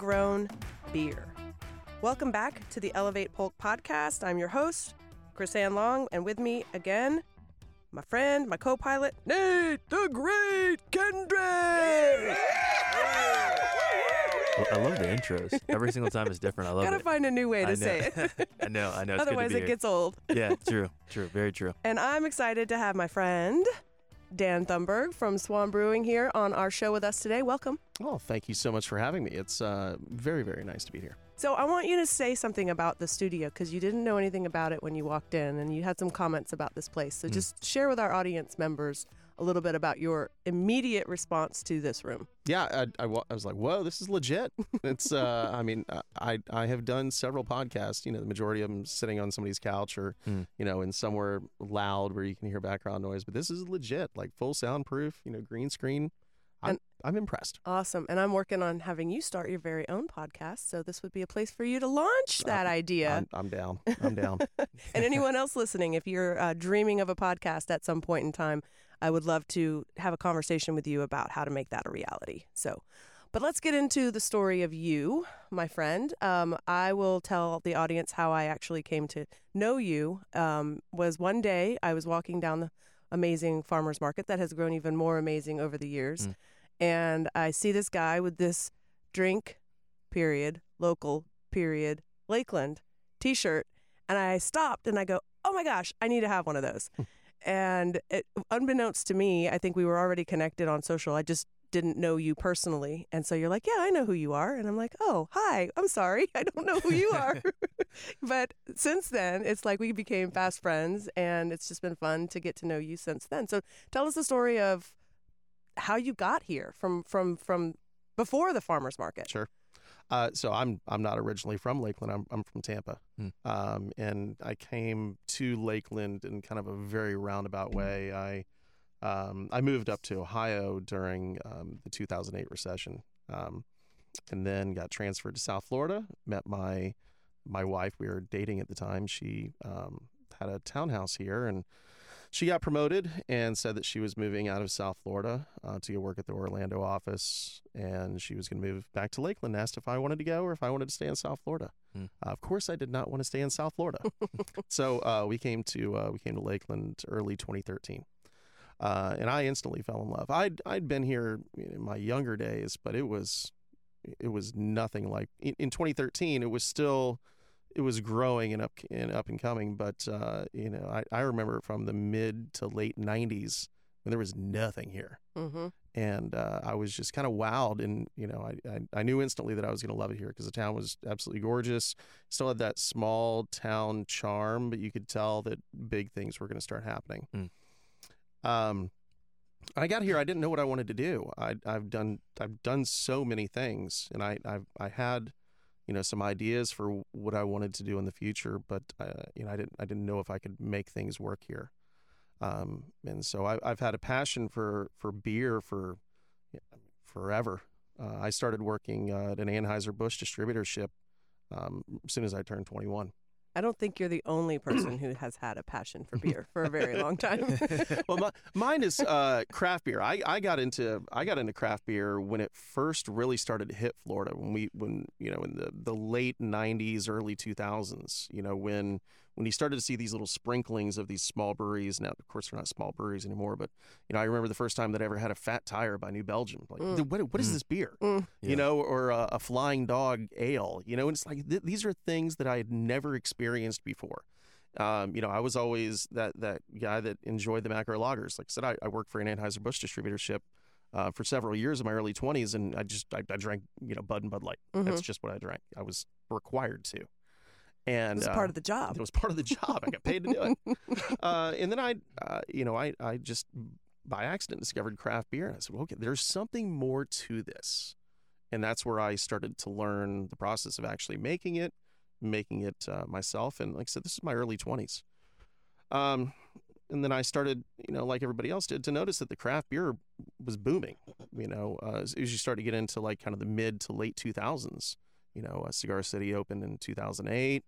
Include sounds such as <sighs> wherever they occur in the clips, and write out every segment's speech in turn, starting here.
grown beer. Welcome back to the Elevate Polk podcast. I'm your host, Chris Ann Long, and with me again, my friend, my co pilot, Nate the Great Kendrick! I love the intros. Every single time is different. I love Gotta it. find a new way to say it. <laughs> I know. I know. It's Otherwise, it be gets old. Yeah, true. True. Very true. And I'm excited to have my friend, Dan Thumberg from Swan Brewing here on our show with us today. Welcome. Oh, thank you so much for having me. It's uh, very, very nice to be here. So I want you to say something about the studio because you didn't know anything about it when you walked in, and you had some comments about this place. So just share with our audience members a little bit about your immediate response to this room. Yeah, I, I, I was like, whoa, this is legit. It's, uh, <laughs> I mean, I, I have done several podcasts, you know, the majority of them sitting on somebody's couch or, you know, in somewhere loud where you can hear background noise, but this is legit, like full soundproof, you know, green screen. I'm, I'm impressed. Awesome. And I'm working on having you start your very own podcast. So this would be a place for you to launch that idea. I'm, I'm down. I'm down. <laughs> and anyone else listening, if you're uh, dreaming of a podcast at some point in time, I would love to have a conversation with you about how to make that a reality. So, but let's get into the story of you, my friend. Um, I will tell the audience how I actually came to know you. Um, was one day I was walking down the amazing farmers market that has grown even more amazing over the years, and I see this guy with this drink, period, local, period, Lakeland T-shirt, and I stopped and I go, "Oh my gosh, I need to have one of those." And it, unbeknownst to me, I think we were already connected on social. I just didn't know you personally, and so you're like, "Yeah, I know who you are," and I'm like, "Oh, hi. I'm sorry, <laughs> I don't know who you are." <laughs> <laughs> but since then, it's like we became fast friends, and it's just been fun to get to know you since then. So tell us the story of how you got here from from from before the farmers market. Sure. Uh, so I'm I'm not originally from Lakeland. I'm I'm from Tampa, Hmm. um, and I came to Lakeland in kind of a very roundabout way. I um, I moved up to Ohio during um, the 2008 recession, um, and then got transferred to South Florida. Met my my wife. We were dating at the time. She um, had a townhouse here, and she got promoted and said that she was moving out of South Florida uh, to go work at the Orlando office, and she was going to move back to Lakeland. Asked if I wanted to go or if I wanted to stay in South Florida. Hmm. Uh, of course, I did not want to stay in South Florida, <laughs> so uh, we came to uh, we came to Lakeland early 2013. Uh, and I instantly fell in love. I'd I'd been here in my younger days, but it was it was nothing like in, in 2013. It was still it was growing and up and up and coming. But uh, you know, I, I remember from the mid to late 90s when there was nothing here, Mm-hmm. and uh, I was just kind of wowed. And you know, I, I I knew instantly that I was going to love it here because the town was absolutely gorgeous. Still had that small town charm, but you could tell that big things were going to start happening. Mm. Um, I got here. I didn't know what I wanted to do. I, I've done I've done so many things, and I I've, I had you know some ideas for what I wanted to do in the future, but uh, you know I didn't I didn't know if I could make things work here. Um, and so I, I've had a passion for for beer for forever. Uh, I started working uh, at an Anheuser Busch distributorship um, as soon as I turned 21. I don't think you're the only person who has had a passion for beer for a very long time. <laughs> well, my, mine is uh, craft beer. I, I got into I got into craft beer when it first really started to hit Florida. When we when you know in the, the late '90s, early 2000s. You know when when you started to see these little sprinklings of these small breweries. Now, of course, they're not small breweries anymore. But you know, I remember the first time that I ever had a Fat Tire by New Belgium. Like, what what is this beer? Yeah. You know, or a, a Flying Dog Ale. You know, and it's like th- these are things that I had never experienced before. Um, you know, I was always that that guy that enjoyed the macro lagers. Like I said, I, I worked for an Anheuser Busch distributorship uh, for several years in my early twenties, and I just I, I drank you know Bud and Bud Light. That's just what I drank. I was required to, and It's uh, part of the job. it was part of the job. I got paid to do it. <laughs> Uh, and then I, uh, you know, I, I just by accident discovered craft beer, and I said, well, okay, there's something more to this, and that's where I started to learn the process of actually making it, making it uh, myself. And like I said, this is my early 20s. Um, and then I started, you know, like everybody else did, to notice that the craft beer was booming. You know, uh, as as you start to get into like kind of the mid to late 2000s, you know, uh, Cigar City opened in 2008.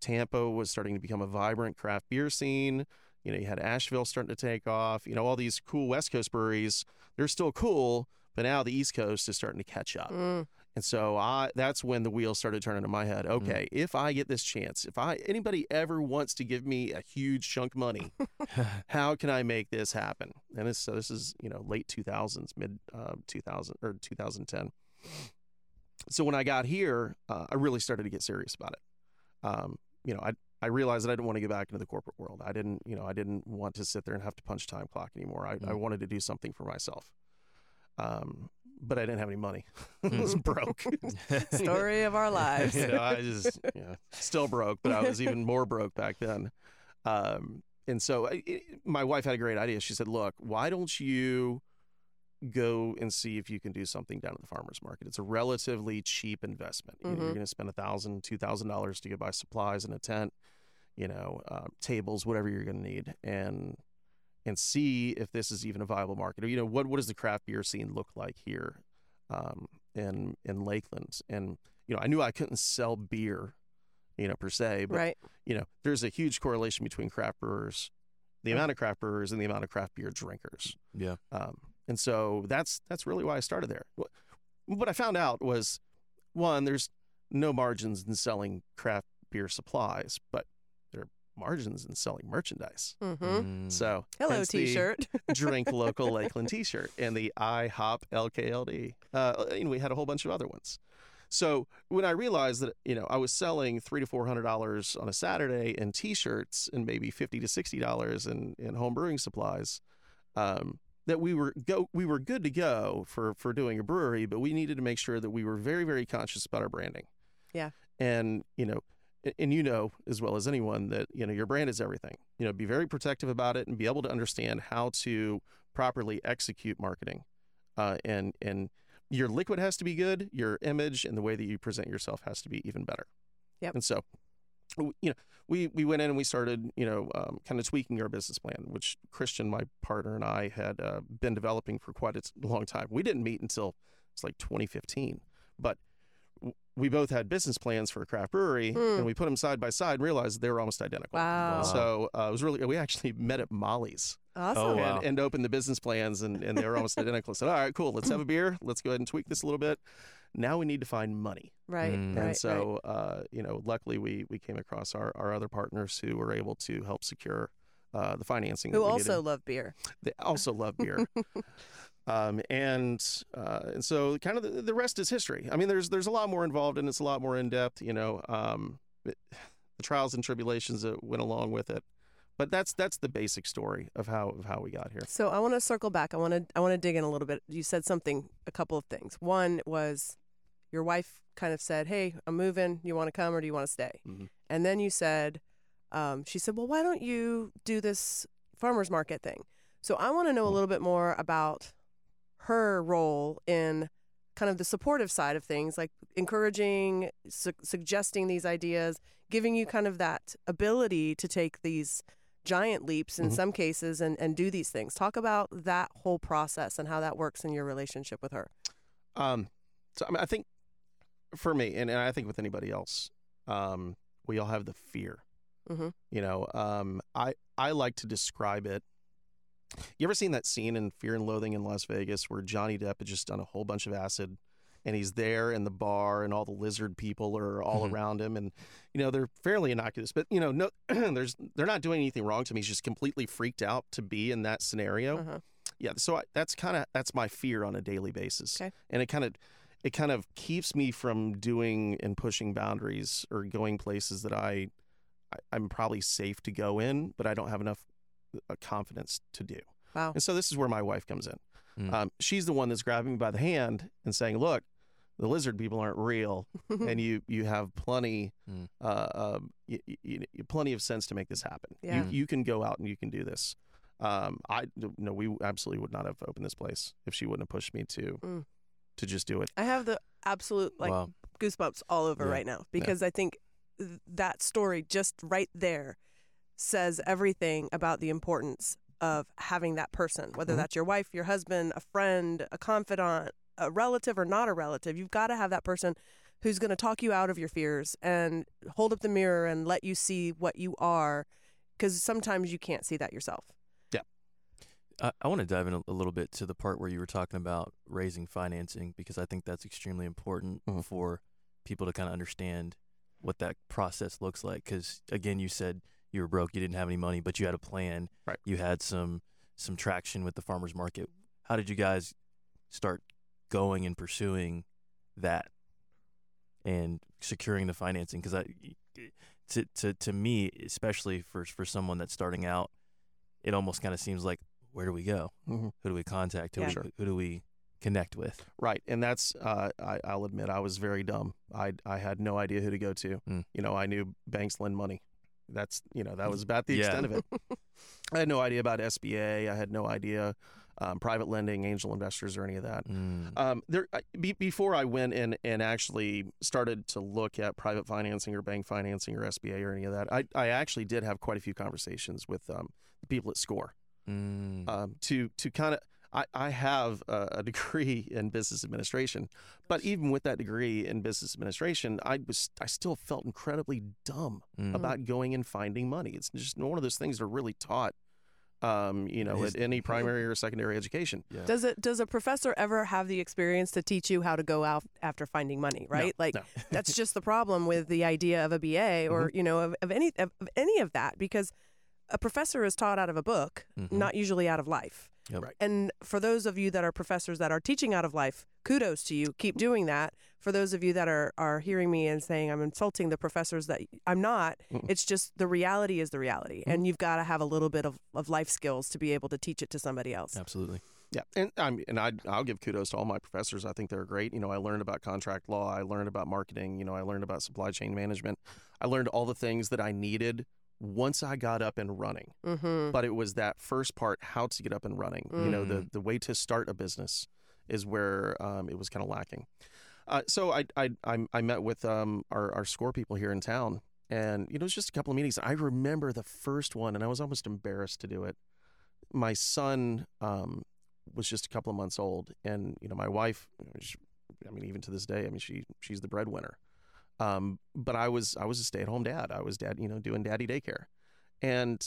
Tampa was starting to become a vibrant craft beer scene. You know, you had Asheville starting to take off. You know, all these cool West Coast breweries, they're still cool, but now the East Coast is starting to catch up. And so I that's when the wheels started turning in my head. Okay, if I get this chance, if I anybody ever wants to give me a huge chunk of money, <laughs> how can I make this happen? And this so this is you know late 2000s, mid uh, 2000 or 2010. So when I got here, uh, I really started to get serious about it. Um, you know, I I realized that I didn't want to get back into the corporate world. I didn't you know I didn't want to sit there and have to punch time clock anymore. I, I Mm. wanted to do something for myself. Um, but I didn't have any money. <laughs> I was broke. <laughs> <laughs> Story of our lives. you know, I just you know, still broke, but I was even more broke back then. Um, and so I, it, my wife had a great idea. She said, "Look, why don't you go and see if you can do something down at the farmers market? It's a relatively cheap investment. You know, you're going to spend a thousand, two thousand dollars to go buy supplies and a tent, you know, uh, tables, whatever you're going to need, and and see if this is even a viable market. Or you know, what what does the craft beer scene look like here um, in in Lakeland? And you know, I knew I couldn't sell beer, you know, per se, but Right. you know, there's a huge correlation between craft brewers, the amount of craft brewers, and the amount of craft beer drinkers. yeah. Um, and so that's that's really why I started there. What, what I found out was, one, there's no margins in selling craft beer supplies, but there are margins in selling merchandise. Mm-hmm. Mm. So Hello, T-shirt. <laughs> drink local Lakeland T-shirt and the IHOP LKLD. Uh, and we had a whole bunch of other ones. So when I realized that you know I was selling three to four hundred dollars on a Saturday in T-shirts and maybe fifty to sixty dollars in in home brewing supplies, um, that we were go we were good to go for for doing a brewery, but we needed to make sure that we were very very conscious about our branding. Yeah. And you know. And you know as well as anyone that you know your brand is everything. You know, be very protective about it and be able to understand how to properly execute marketing. Uh, and and your liquid has to be good. Your image and the way that you present yourself has to be even better. Yep. And so, you know, we we went in and we started, you know, um, kind of tweaking our business plan, which Christian, my partner, and I had uh, been developing for quite a long time. We didn't meet until it's like 2015, but we both had business plans for a craft brewery, Hmm. and we put them side by side and realized they were almost identical. Wow. So uh, it was really we actually met at Molly's Awesome. Oh, wow. and, and opened the business plans and, and they were almost <laughs> identical. I said, all right, cool, let's have a beer. Let's go ahead and tweak this a little bit. Now we need to find money. Right. Mm. Right. and so, uh, you know, luckily we, we came across our, our other partners who were able to help secure uh, the financing. right. Who also needed. love beer. They also love beer. <laughs> um, and uh, and so kind of the, the rest is history. I mean, there's there's a lot more involved and it's a lot more in depth. You know, um, it- the trials and tribulations that went along with it. But that's that's the basic story of how of how we got here. So I want to circle back. I want to I want to dig in a little bit. You said something, a couple of things. One was your wife kind of said, "Hey, I'm moving. You want to come or do you want to stay?" Mhm. And then you said, um, she said, "Well, why don't you do this farmers market thing?" So I want to know a Mm. little bit more about her role in kind of the supportive side of things, like encouraging, su- suggesting these ideas, giving you kind of that ability to take these giant leaps in Mhm. some cases and, and do these things. Talk about that whole process and how that works in your relationship with her. Um, so I, mean, I think for me, and, and I think with anybody else, um, we all have the fear. Mhm. You know, um, I I like to describe it. You ever seen that scene in Fear and Loathing in Las Vegas where Johnny Depp had just done a whole bunch of acid, and he's there in the bar, and all the lizard people are all Mhm. around him, and you know they're fairly innocuous, but you know, no, <clears throat> there's they're not doing anything wrong to him. He's just completely freaked out to be in that scenario Uh-huh. yeah so I, that's kind of that's my fear on a daily basis Okay. and it kind of it kind of keeps me from doing and pushing boundaries or going places that I, I i'm probably safe to go in but i don't have enough uh, confidence to do Wow. and so this is where my wife comes in Mm. um, she's the one that's grabbing me by the hand and saying look the lizard people aren't real <laughs> and you you have plenty Mm. uh, um, y y y- plenty of sense to make this happen. Yeah. You you can go out and you can do this. Um, I no, we absolutely would not have opened this place if she wouldn't have pushed me to Mm. to just do it. I have the absolute like wow. goosebumps all over Yeah. right now because I think th- that story just right there says everything about the importance of having that person, whether Mhm. that's your wife, your husband, a friend, a confidant, a relative, or not a relative. You've got to have that person who's going to talk you out of your fears and hold up the mirror and let you see what you are because sometimes you can't see that yourself. I, I want to dive in a, a little bit to the part where you were talking about raising financing because I think that's extremely important Mhm. for people to kind of understand what that process looks like. Because again, you said you were broke, you didn't have any money, but you had a plan. Right. You had some some traction with the farmers market. How did you guys start going and pursuing that and securing the financing? Because I, to to to me, especially for for someone that's starting out, it almost kind of seems like where do we go? Mhm. Who do we contact? Who, Yeah. we, who do we connect with? Right, and that's uh, I, I'll admit I was very dumb. I I had no idea who to go to. Mm. You know, I knew banks lend money. That's you know that was about the Yeah. extent of it. <laughs> I had no idea about SBA. I had no idea um, private lending, angel investors, or any of that. Mm. Um, there I- be, before I went in and actually started to look at private financing or bank financing or SBA or any of that, I, I actually did have quite a few conversations with um, the people at Score Mm. um, to to kind of. I, I have a, a degree <laughs> in business administration, but even with that degree in business administration, I was I still felt incredibly dumb Mm. about going and finding money. It's just one of those things that are really taught, um, you know, Is- at any primary or secondary education. yeah. Does it does a professor ever have the experience to teach you how to go out after finding money, right? like no. <laughs> that's just the problem with the idea of a BA or you know of, of any of, of any of that because a professor is taught out of a book, Mhm. not usually out of life. Yep. Right. And for those of you that are professors that are teaching out of life, kudos to you. Keep doing that. For those of you that are are hearing me and saying I'm insulting the professors that I'm not, Mm-mm. it's just the reality is the reality. And you've got to have a little bit of, of life skills to be able to teach it to somebody else. Absolutely. Yeah, and I'm and I I'll give kudos to all my professors. I think they're great. You know, I learned about contract law. I learned about marketing. You know, I learned about supply chain management. I learned all the things that I needed once I got up and running. Mm-hmm. But it was that first part, how to get up and running. You know, the Mm. the way to start a business is where um, it was kind of lacking. Uh, so I I I, I met with um, our our score people here in town, and you know, it was just a couple of meetings. I remember the first one, and I was almost embarrassed to do it. My son um, was just a couple of months old, and you know, my wife. She, I mean, even to this day, I mean, she she's the breadwinner. Um, but I was I was a stay at home dad. I was dad, you know, doing daddy daycare, and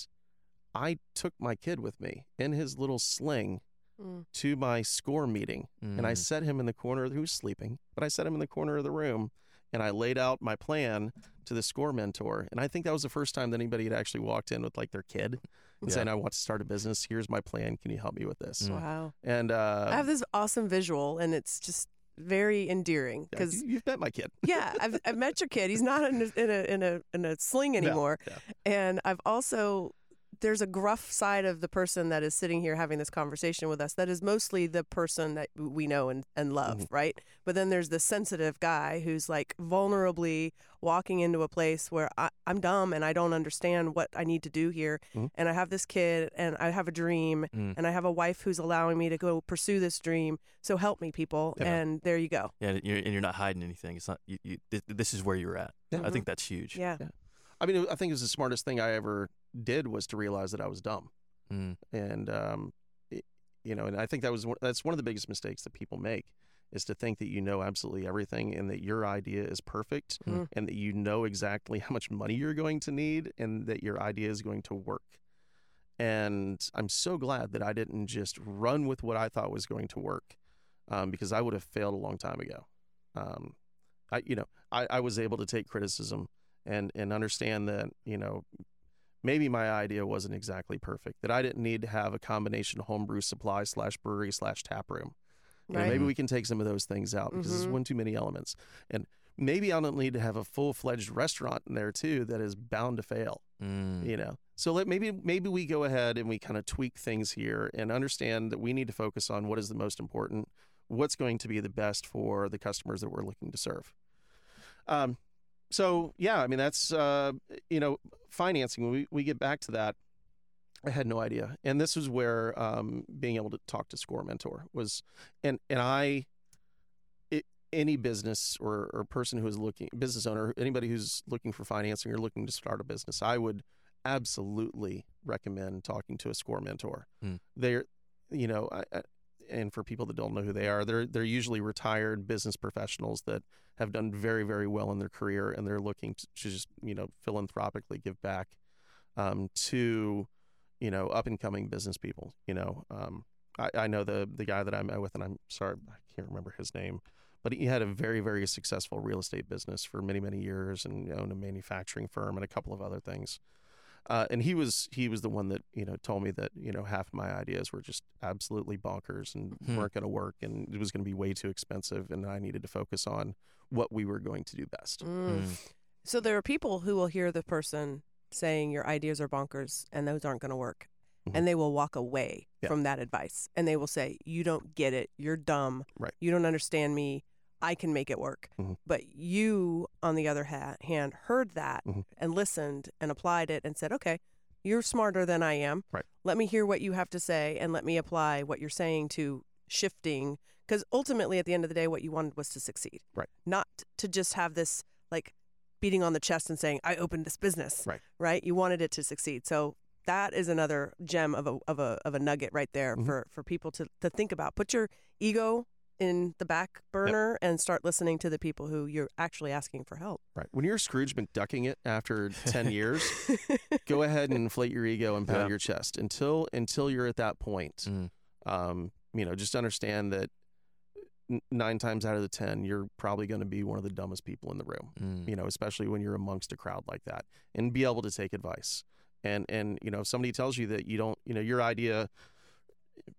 I took my kid with me in his little sling Mm. to my score meeting, and I Mm. set him in the corner. He was sleeping, but I set him in the corner of the room, and I laid out my plan to the score mentor. And I think that was the first time that anybody had actually walked in with like their kid and Yeah. saying, "I want to start a business. Here's my plan. Can you help me with this?" Mm. Wow. And uh, I have this awesome visual, and it's just very endearing because you- you've met my kid. yeah, I've, I've met your kid. He's not in a, in a in a in a sling No, anymore, yeah. and I've also there's a gruff side of the person that is sitting here having this conversation with us that is mostly the person that we know and, and love, Mm-hmm. right? But then there's the sensitive guy who's like vulnerably walking into a place where I, I'm dumb and I don't understand what I need to do here. Mhm. And I have this kid and I have a dream Mm. and I have a wife who's allowing me to go pursue this dream. So help me, people. Yeah. And there you go. Yeah, and you're, and you're not hiding anything. It's not. You, you, this is where you're at. Yeah. I think that's huge. Yeah. I mean, I think it was the smartest thing I ever did was to realize that I was dumb. Mm. and um, it- you know, and I think that was one, that's one of the biggest mistakes that people make is to think that you know absolutely everything and that your idea is perfect Mm. and that you know exactly how much money you're going to need and that your idea is going to work. And I'm so glad that I didn't just run with what I thought was going to work, um, because I would have failed a long time ago. Um, I, you know, I, I was able to take criticism and and understand that you know maybe my idea wasn't exactly perfect. That I didn't need to have a combination homebrew supply slash brewery slash tap room. You know, maybe we can take some of those things out because Mhm. there's one too many elements. And maybe I don't need to have a full fledged restaurant in there too that is bound to fail. Mm. You know, so let maybe maybe we go ahead and we kind of tweak things here and understand that we need to focus on what is the most important, what's going to be the best for the customers that we're looking to serve. Um, so yeah, I mean that's uh, you know financing. When we we get back to that, I had no idea, and this was where um, being able to talk to Score Mentor was, and and I, it, any business or or person who is looking business owner, anybody who's looking for financing or looking to start a business, I would absolutely recommend talking to a Score Mentor. Hmm. They're, you know, I, and for people that don't know who they are, they're they're usually retired business professionals that have done very very well in their career, and they're looking to just you know philanthropically give back um, to you know, up and coming business people. You know, um, I, I know the the guy that I met with, and I'm sorry, I can't remember his name, but he had a very very successful real estate business for many many years, and owned a manufacturing firm and a couple of other things. Uh, and he was he was the one that you know told me that you know half of my ideas were just absolutely bonkers and Hmm. weren't going to work, and it was going to be way too expensive, and I needed to focus on what we were going to do best. Mm. Mm. So there are people who will hear the person saying your ideas are bonkers and those aren't going to work. Mhm. And they will walk away Yeah. from that advice and they will say, You don't get it. You're dumb. Right. You don't understand me. I can make it work. Mhm. But you, on the other ha- hand, heard that Mhm. and listened and applied it and said, Okay, you're smarter than I am. Right. Let me hear what you have to say and let me apply what you're saying to shifting. Because ultimately, at the end of the day, what you wanted was to succeed. Right. Not to just have this like beating on the chest and saying, I opened this business. Right. Right. You wanted it to succeed. So that is another gem of a of a of a nugget right there Mhm. for for people to to think about. Put your ego in the back burner and start listening to the people who you're actually asking for help. Right. When you're Scrooge McDucking it after 10 <laughs> years, go <laughs> ahead and inflate your ego and pound Yeah. your chest until until you're at that point. Mm. Um, you know, just understand that nine times out of the 10, you're probably going to be one of the dumbest people in the room, Mm. you know, especially when you're amongst a crowd like that and be able to take advice. And, and, you know, if somebody tells you that you don't, you know, your idea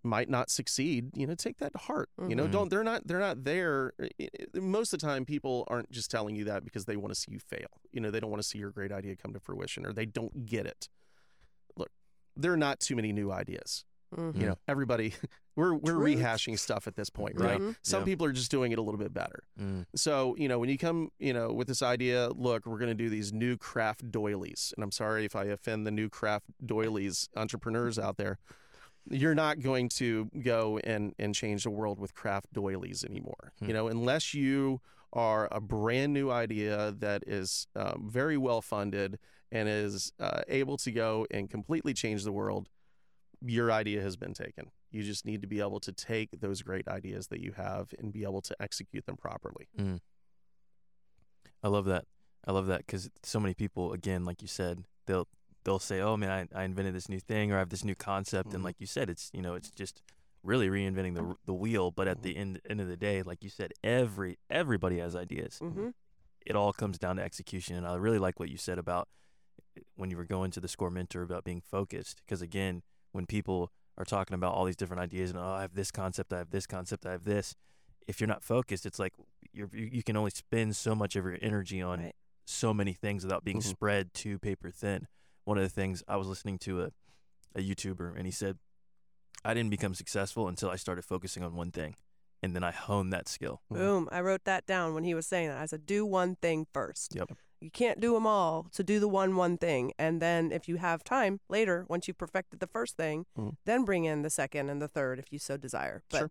might not succeed, you know, take that to heart. You know, Mhm. don't, they're not, they're not there. i- i- Most of the time, people aren't just telling you that because they want to see you fail. You know, they don't want to see your great idea come to fruition or they don't get it. Look, there are not too many new ideas. Mhm. You know, everybody, <laughs> we're, we're Truth. rehashing stuff at this point, right? Mhm. Some Yeah. people are just doing it a little bit better. Mm. So, you know, when you come, you know, with this idea, look, we're going to do these new craft doilies. And I'm sorry if I offend the new craft doilies entrepreneurs out there. You're not going to go and, and change the world with craft doilies anymore. Hmm. You know, unless you are a brand new idea that is um, very well funded and is uh, able to go and completely change the world, your idea has been taken. You just need to be able to take those great ideas that you have and be able to execute them properly. I love that. I love that because so many people, again, like you said, they'll they'll say, "Oh man, I, I invented this new thing," or "I have this new concept," Mhm. and like you said, it's you know, it's just really reinventing the the wheel. But at the end end of the day, like you said, every everybody has ideas. Mhm. It all comes down to execution, and I really like what you said about eh, when you were going to the score mentor about being focused. Because again, when people are talking about all these different ideas and oh, I have this concept, I have this concept, I have this. If you're not focused, it's like you're, you you can only spend so much of your energy on Right. so many things without being Mhm. spread too paper thin. One of the things I was listening to a, a YouTuber and he said, I didn't become successful until I started focusing on one thing. And then I honed that skill. Mhm. Boom. I wrote that down when he was saying that. I said, do one thing first. Yep. You can't do them all, so do the one one thing. And then if you have time later, once you've perfected the first thing, Mhm. then bring in the second and the third if you so desire. But Sure.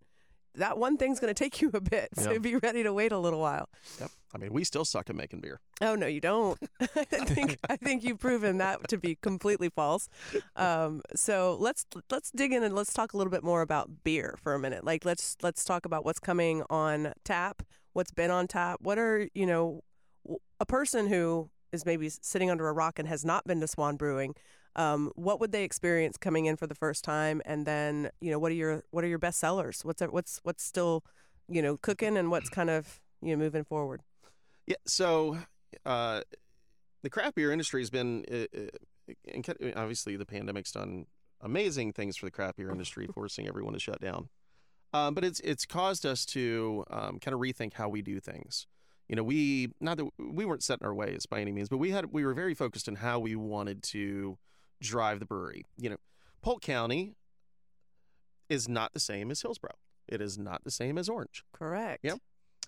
That one thing's going to take you a bit, so Yeah. be ready to wait a little while. Yep. I mean, we still suck at making beer. Oh no, you don't. <laughs> <laughs> I think I think you've proven that to be completely false. Um, so let's let's dig in and let's talk a little bit more about beer for a minute. Like let's let's talk about what's coming on tap, what's been on tap. What are you know a person who is maybe sitting under a rock and has not been to Swan Brewing. Um, what would they experience coming in for the first time? And then you know what are your what are your best sellers? What's what's what's still you know cooking and what's kind of you know moving forward. Yeah. So, uh, the craft beer industry has been, uh, uh, and kind of- obviously, the pandemic's done amazing things for the craft beer industry, <laughs> forcing everyone to shut down. Um, but it's it's caused us to um, kind of rethink how we do things. You know, we not that we weren't set in our ways by any means, but we had we were very focused on how we wanted to drive the brewery. You know, Polk County is not the same as Hillsborough. It is not the same as Orange. Correct. Yeah.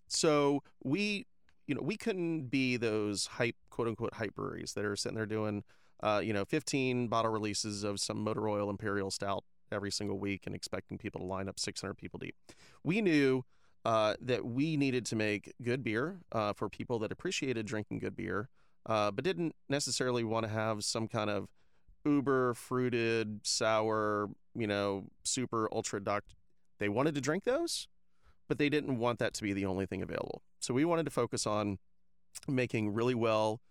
So we, you know, we couldn't be those hype, quote unquote, hype breweries that are sitting there doing, uh, you know, 15 bottle releases of some motor oil imperial stout every single week and expecting people to line up 600 people deep. We knew uh, that we needed to make good beer uh, for people that appreciated drinking good beer, uh, but didn't necessarily want to have some kind of uber fruited, sour, you know, super ultra duct. They wanted to drink those, but they didn't want that to be the only thing available. So we wanted to focus on making really well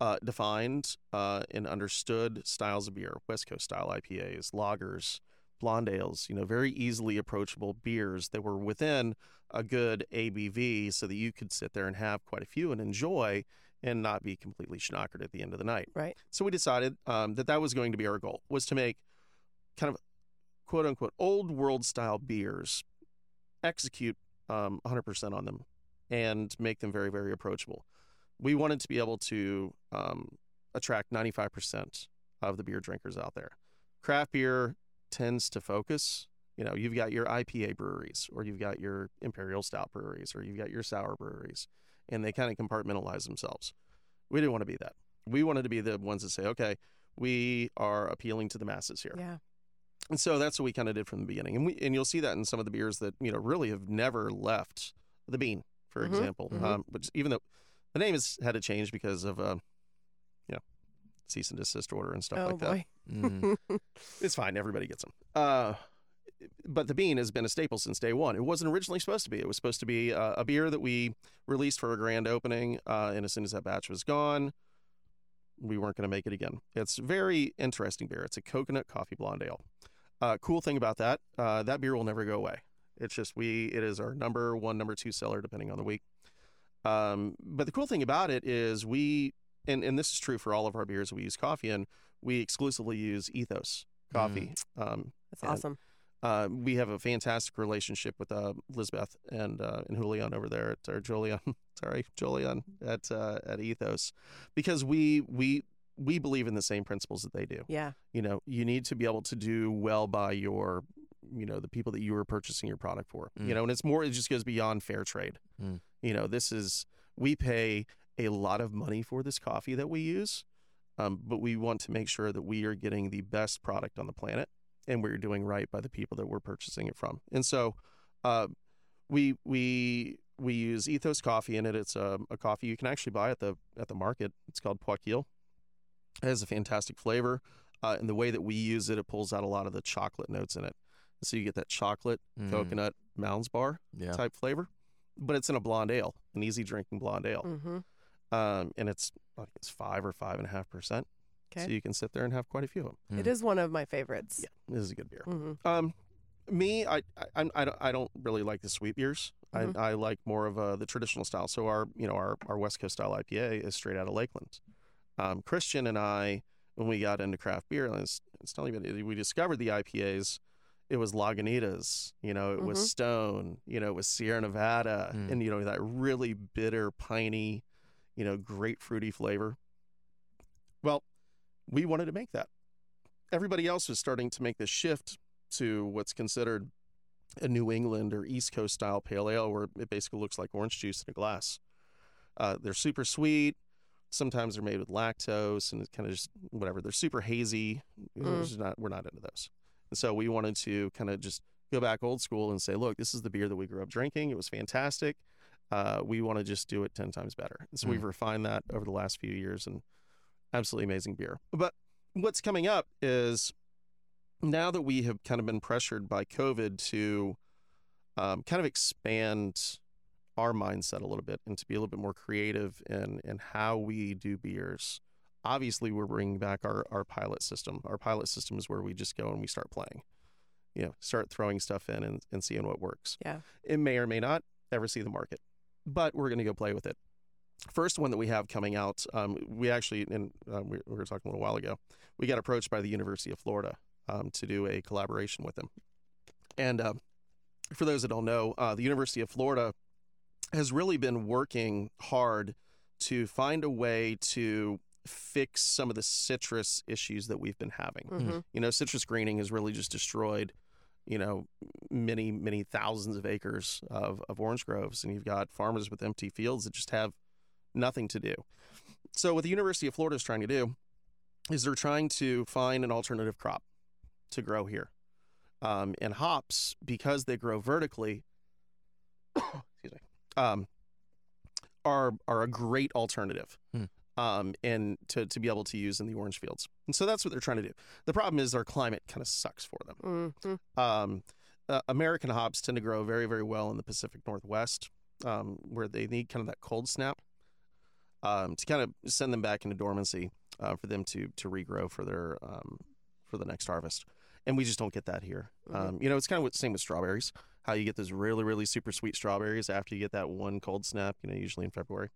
uh, defined uh, and understood styles of beer, West Coast style IPAs, lagers, blonde ales, you know, very easily approachable beers that were within a good ABV so that you could sit there and have quite a few and enjoy and not be completely schnockered at the end of the night. Right. So we decided um, that that was going to be our goal, was to make kind of quote unquote old world style beers, execute um, 100% on them, and make them very, very approachable. We wanted to be able to um, attract 95% of the beer drinkers out there. Craft beer tends to focus. You know, you've got your IPA breweries, or you've got your imperial stout breweries, or you've got your sour breweries, and they kind of compartmentalize themselves. We didn't want to be that. We wanted to be the ones that say, okay, we are appealing to the masses here. Yeah. And so that's what we kind of did from the beginning. And we and you'll see that in some of the beers that, you know, really have never left the bean, for Mhm, example. mhm. Um, which even though the name has had to change because of uh, you know, cease and desist order and stuff oh like that. Mm. <laughs> It's fine. Everybody gets them. Uh, but the bean has been a staple since day one. It wasn't originally supposed to be. It was supposed to be uh, a beer that we released for a grand opening. Uh, and as soon as that batch was gone, we weren't going to make it again. It's very interesting beer. It's a coconut coffee blonde ale. Uh, cool thing about that, uh, that beer will never go away. It's just we. It is our number one, number two seller, depending on the week. Um, but the cool thing about it is we, and, and this is true for all of our beers we use coffee in, we exclusively use Ethos coffee. Um, That's awesome. Uh, we have a fantastic relationship with uh, Lisbeth and uh, and Julian over there at or Julian, <laughs> sorry, Julian at uh, at Ethos, because we we we believe in the same principles that they do. Yeah. You know, you need to be able to do well by your, you know, the people that you are purchasing your product for. Mm. You know, and it's more. It just goes beyond fair trade. Mm. You know, this is we pay a lot of money for this coffee that we use, um, but we want to make sure that we are getting the best product on the planet and we're doing right by the people that we're purchasing it from. And so, uh, we we we use Ethos coffee in it. It's a, a coffee you can actually buy at the at the market. It's called Poikil. It has a fantastic flavor, uh, and the way that we use it, it pulls out a lot of the chocolate notes in it. So you get that chocolate, Mm. coconut, Mounds bar Yeah. type flavor, but it's in a blonde ale, an easy drinking blonde ale, Mm-hmm. um, and it's I think it's five or five and a half percent. Okay. So you can sit there and have quite a few of them. It Mm. is one of my favorites. Yeah, this is a good beer. Mm-hmm. Um, me, I, I, I, don't, I don't really like the sweet beers. Mhm. I, I like more of uh, the traditional style. So our, you know, our, our West Coast style IPA is straight out of Lakeland. Um, Christian and I, when we got into craft beer, I was, I was telling you, we discovered the IPAs. It was Lagunitas, you know, it was Mhm. Stone, you know, it was Sierra Nevada, Mm. and you know that really bitter, piney, you know, grapefruity flavor. Well, we wanted to make that. Everybody else was starting to make this shift to what's considered a New England or East Coast style pale ale, where it basically looks like orange juice in a glass. Uh, they're super sweet. Sometimes they're made with lactose and it's kind of just whatever. They're super hazy. Mm. just not, we're not into those. And so we wanted to kind of just go back old school and say, look, this is the beer that we grew up drinking. It was fantastic. Uh, we want to just do it 10 times better. And so Mm. we've refined that over the last few years and absolutely amazing beer. But what's coming up is now that we have kind of been pressured by COVID to um, kind of expand our mindset a little bit and to be a little bit more creative in, in how we do beers. Obviously, we're bringing back our, our pilot system. Our pilot system is where we just go and we start playing, you know, start throwing stuff in and, and seeing what works. Yeah. It may or may not ever see the market, but we're going to go play with it. First one that we have coming out, um, we actually, and um, we, we were talking a little while ago, we got approached by the University of Florida um, to do a collaboration with them. And um, for those that don't know, uh, the University of Florida has really been working hard to find a way to fix some of the citrus issues that we've been having. Mm-hmm. You know, citrus greening has really just destroyed, you know, many, many thousands of acres of, of orange groves. And you've got farmers with empty fields that just have nothing to do. So, what the University of Florida is trying to do is they're trying to find an alternative crop to grow here. Um, and hops, because they grow vertically, <coughs> excuse me, um, are are a great alternative. Hmm. Um, and to, to be able to use in the orange fields. And so that's what they're trying to do. The problem is our climate kind of sucks for them. Mm-hmm. Um, uh, American hops tend to grow very, very well in the Pacific Northwest, um, where they need kind of that cold snap. Um, to kind of send them back into dormancy uh, for them to to regrow for their um, for the next harvest. And we just don't get that here. Mhm. Um, you know, it's kind of the same with strawberries. How you get those really really super sweet strawberries after you get that one cold snap. You know, usually in February.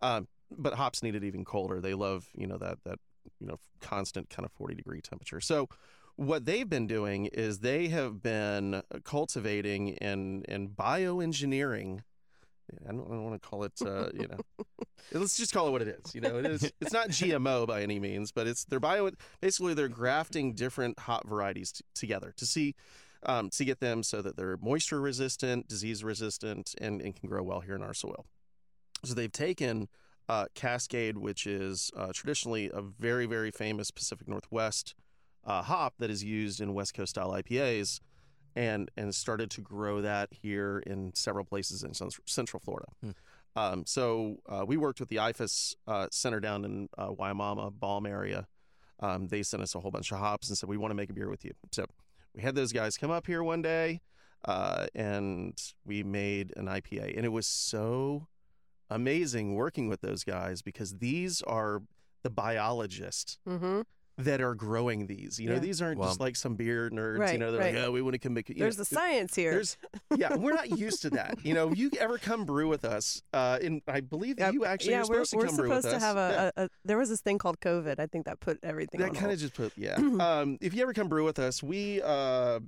Um, but hops need it even colder. They love you know that that you know constant kind of 40 degree temperature. So what they've been doing is they have been cultivating and and bioengineering. I don't, I don't want to call it, uh, you know, <laughs> let's just call it what it is. You know, it is. It's not GMO by any means, but it's they're bio. Basically, they're grafting different hop varieties t- together to see um, to get them so that they're moisture resistant, disease resistant, and, and can grow well here in our soil. So they've taken uh, Cascade, which is uh, traditionally a very very famous Pacific Northwest uh, hop that is used in West Coast style IPAs, and and started to grow that here in several places in Central Florida. Hmm. Um, so uh, we worked with the IFAS uh, center down in uh, Wimauma, Balm area. Um, they sent us a whole bunch of hops and said we want to make a beer with you. So we had those guys come up here one day, uh, and we made an IPA, and it was so amazing working with those guys because these are the biologists Mm-hmm. That are growing these. You know, Yeah. these aren't Wow. just like some beer nerds. you know, they're right. like, oh, we want to come make. You There's know, the science here. There's, yeah, we're not used to that. You know, if you ever come brew with us? Uh, and I believe Yeah, you actually yeah, were we're, supposed to we're come brew with supposed to us. have Yeah. a, a, a. There was this thing called COVID. I think that put everything. that kind of just put yeah. <clears throat> um, if you ever come brew with us, we uh,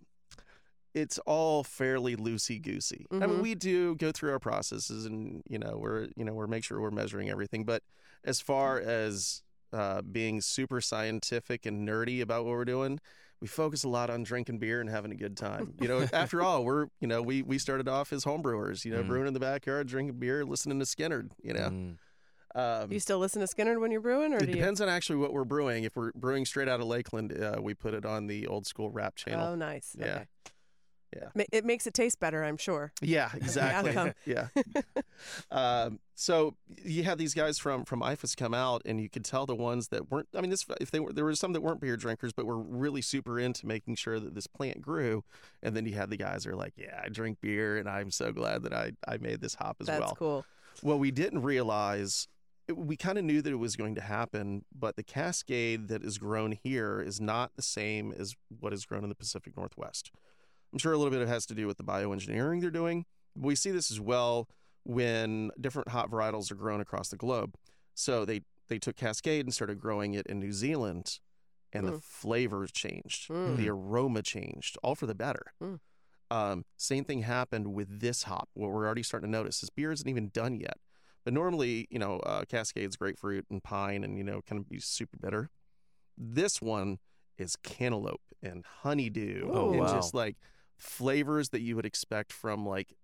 it's all fairly loosey goosey. I mean, Mhm. we do go through our processes, and you know, we're you know we're make sure we're measuring everything. But as far as uh, being super scientific and nerdy about what we're doing. We focus a lot on drinking beer and having a good time. You know, after all, we're you know we we started off as homebrewers. You know, Mhm. brewing in the backyard, drinking beer, listening to Skynyrd. You know, Mm. um, Do you still listen to Skynyrd when you're brewing, or it do you? depends on actually what we're brewing. If we're brewing straight out of Lakeland, uh, we put it on the old school rap channel. Oh, nice. Yeah. Okay. Yeah. It makes it taste better, I'm sure. yeah, <laughs> exactly. <laughs> yeah. um, so you had these guys from from IFAS come out, and you could tell the ones that weren't. I mean, this if they were there were some that weren't beer drinkers, but were really super into making sure that this plant grew. And then you had the guys that are like, "Yeah, I drink beer, and I'm so glad that I I made this hop as That's well." That's cool. Well, we didn't realize, we kind of knew that it was going to happen, but the cascade that is grown here is not the same as what is grown in the Pacific Northwest. I'm sure a little bit of it has to do with the bioengineering they're doing. We see this as well when different hop varietals are grown across the globe. So they they took Cascade and started growing it in New Zealand, and the Mm. flavors changed, Mm. the aroma changed, all for the better. Mm. Um, same thing happened with this hop. What we're already starting to notice is beer isn't even done yet. But normally, you know, uh, Cascade's grapefruit and pine, and you know, kind of be super bitter. This one is cantaloupe and honeydew, Oh, and wow. just like flavors that you would expect from like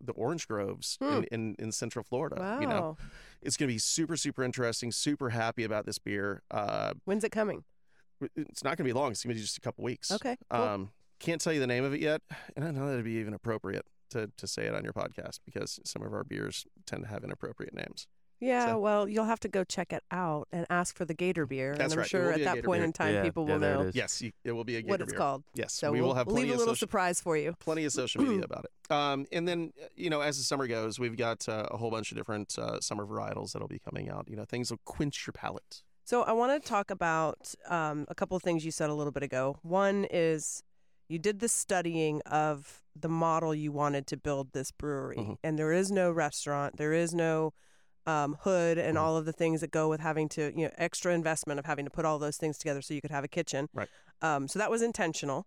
the orange groves Hmm. in, in, in Central Florida. Wow. You know, it's going to be super, super interesting. Super happy about this beer. Uh, When's it coming? it's not going to be long. It's going to be just a couple weeks. Okay. Cool. Um, can't tell you the name of it yet, and I know that'd be even appropriate to to say it on your podcast because some of our beers tend to have inappropriate names. Yeah. so- Well, you'll have to go check it out and ask for the Gator beer. That's and I'm right. Sure at that point beer. in time, Yeah, people yeah, will there it know. Yes, you, it will be a Gator what it's beer. called. Yes, So we we'll will have leave plenty a of little social, surprise for you. plenty of social media about it. Um, and then uh, you know, as the summer goes, we've got uh, a whole bunch of different uh, summer varietals that'll be coming out. You know, things will quench your palate. So I want to talk about um, a couple of things you said a little bit ago. One is you did the studying of the model you wanted to build this brewery, Mhm. and there is no restaurant, there is no um, hood, and all of the things that go with having to, you know, extra investment of having to put all those things together so you could have a kitchen. Right. Um, so that was intentional.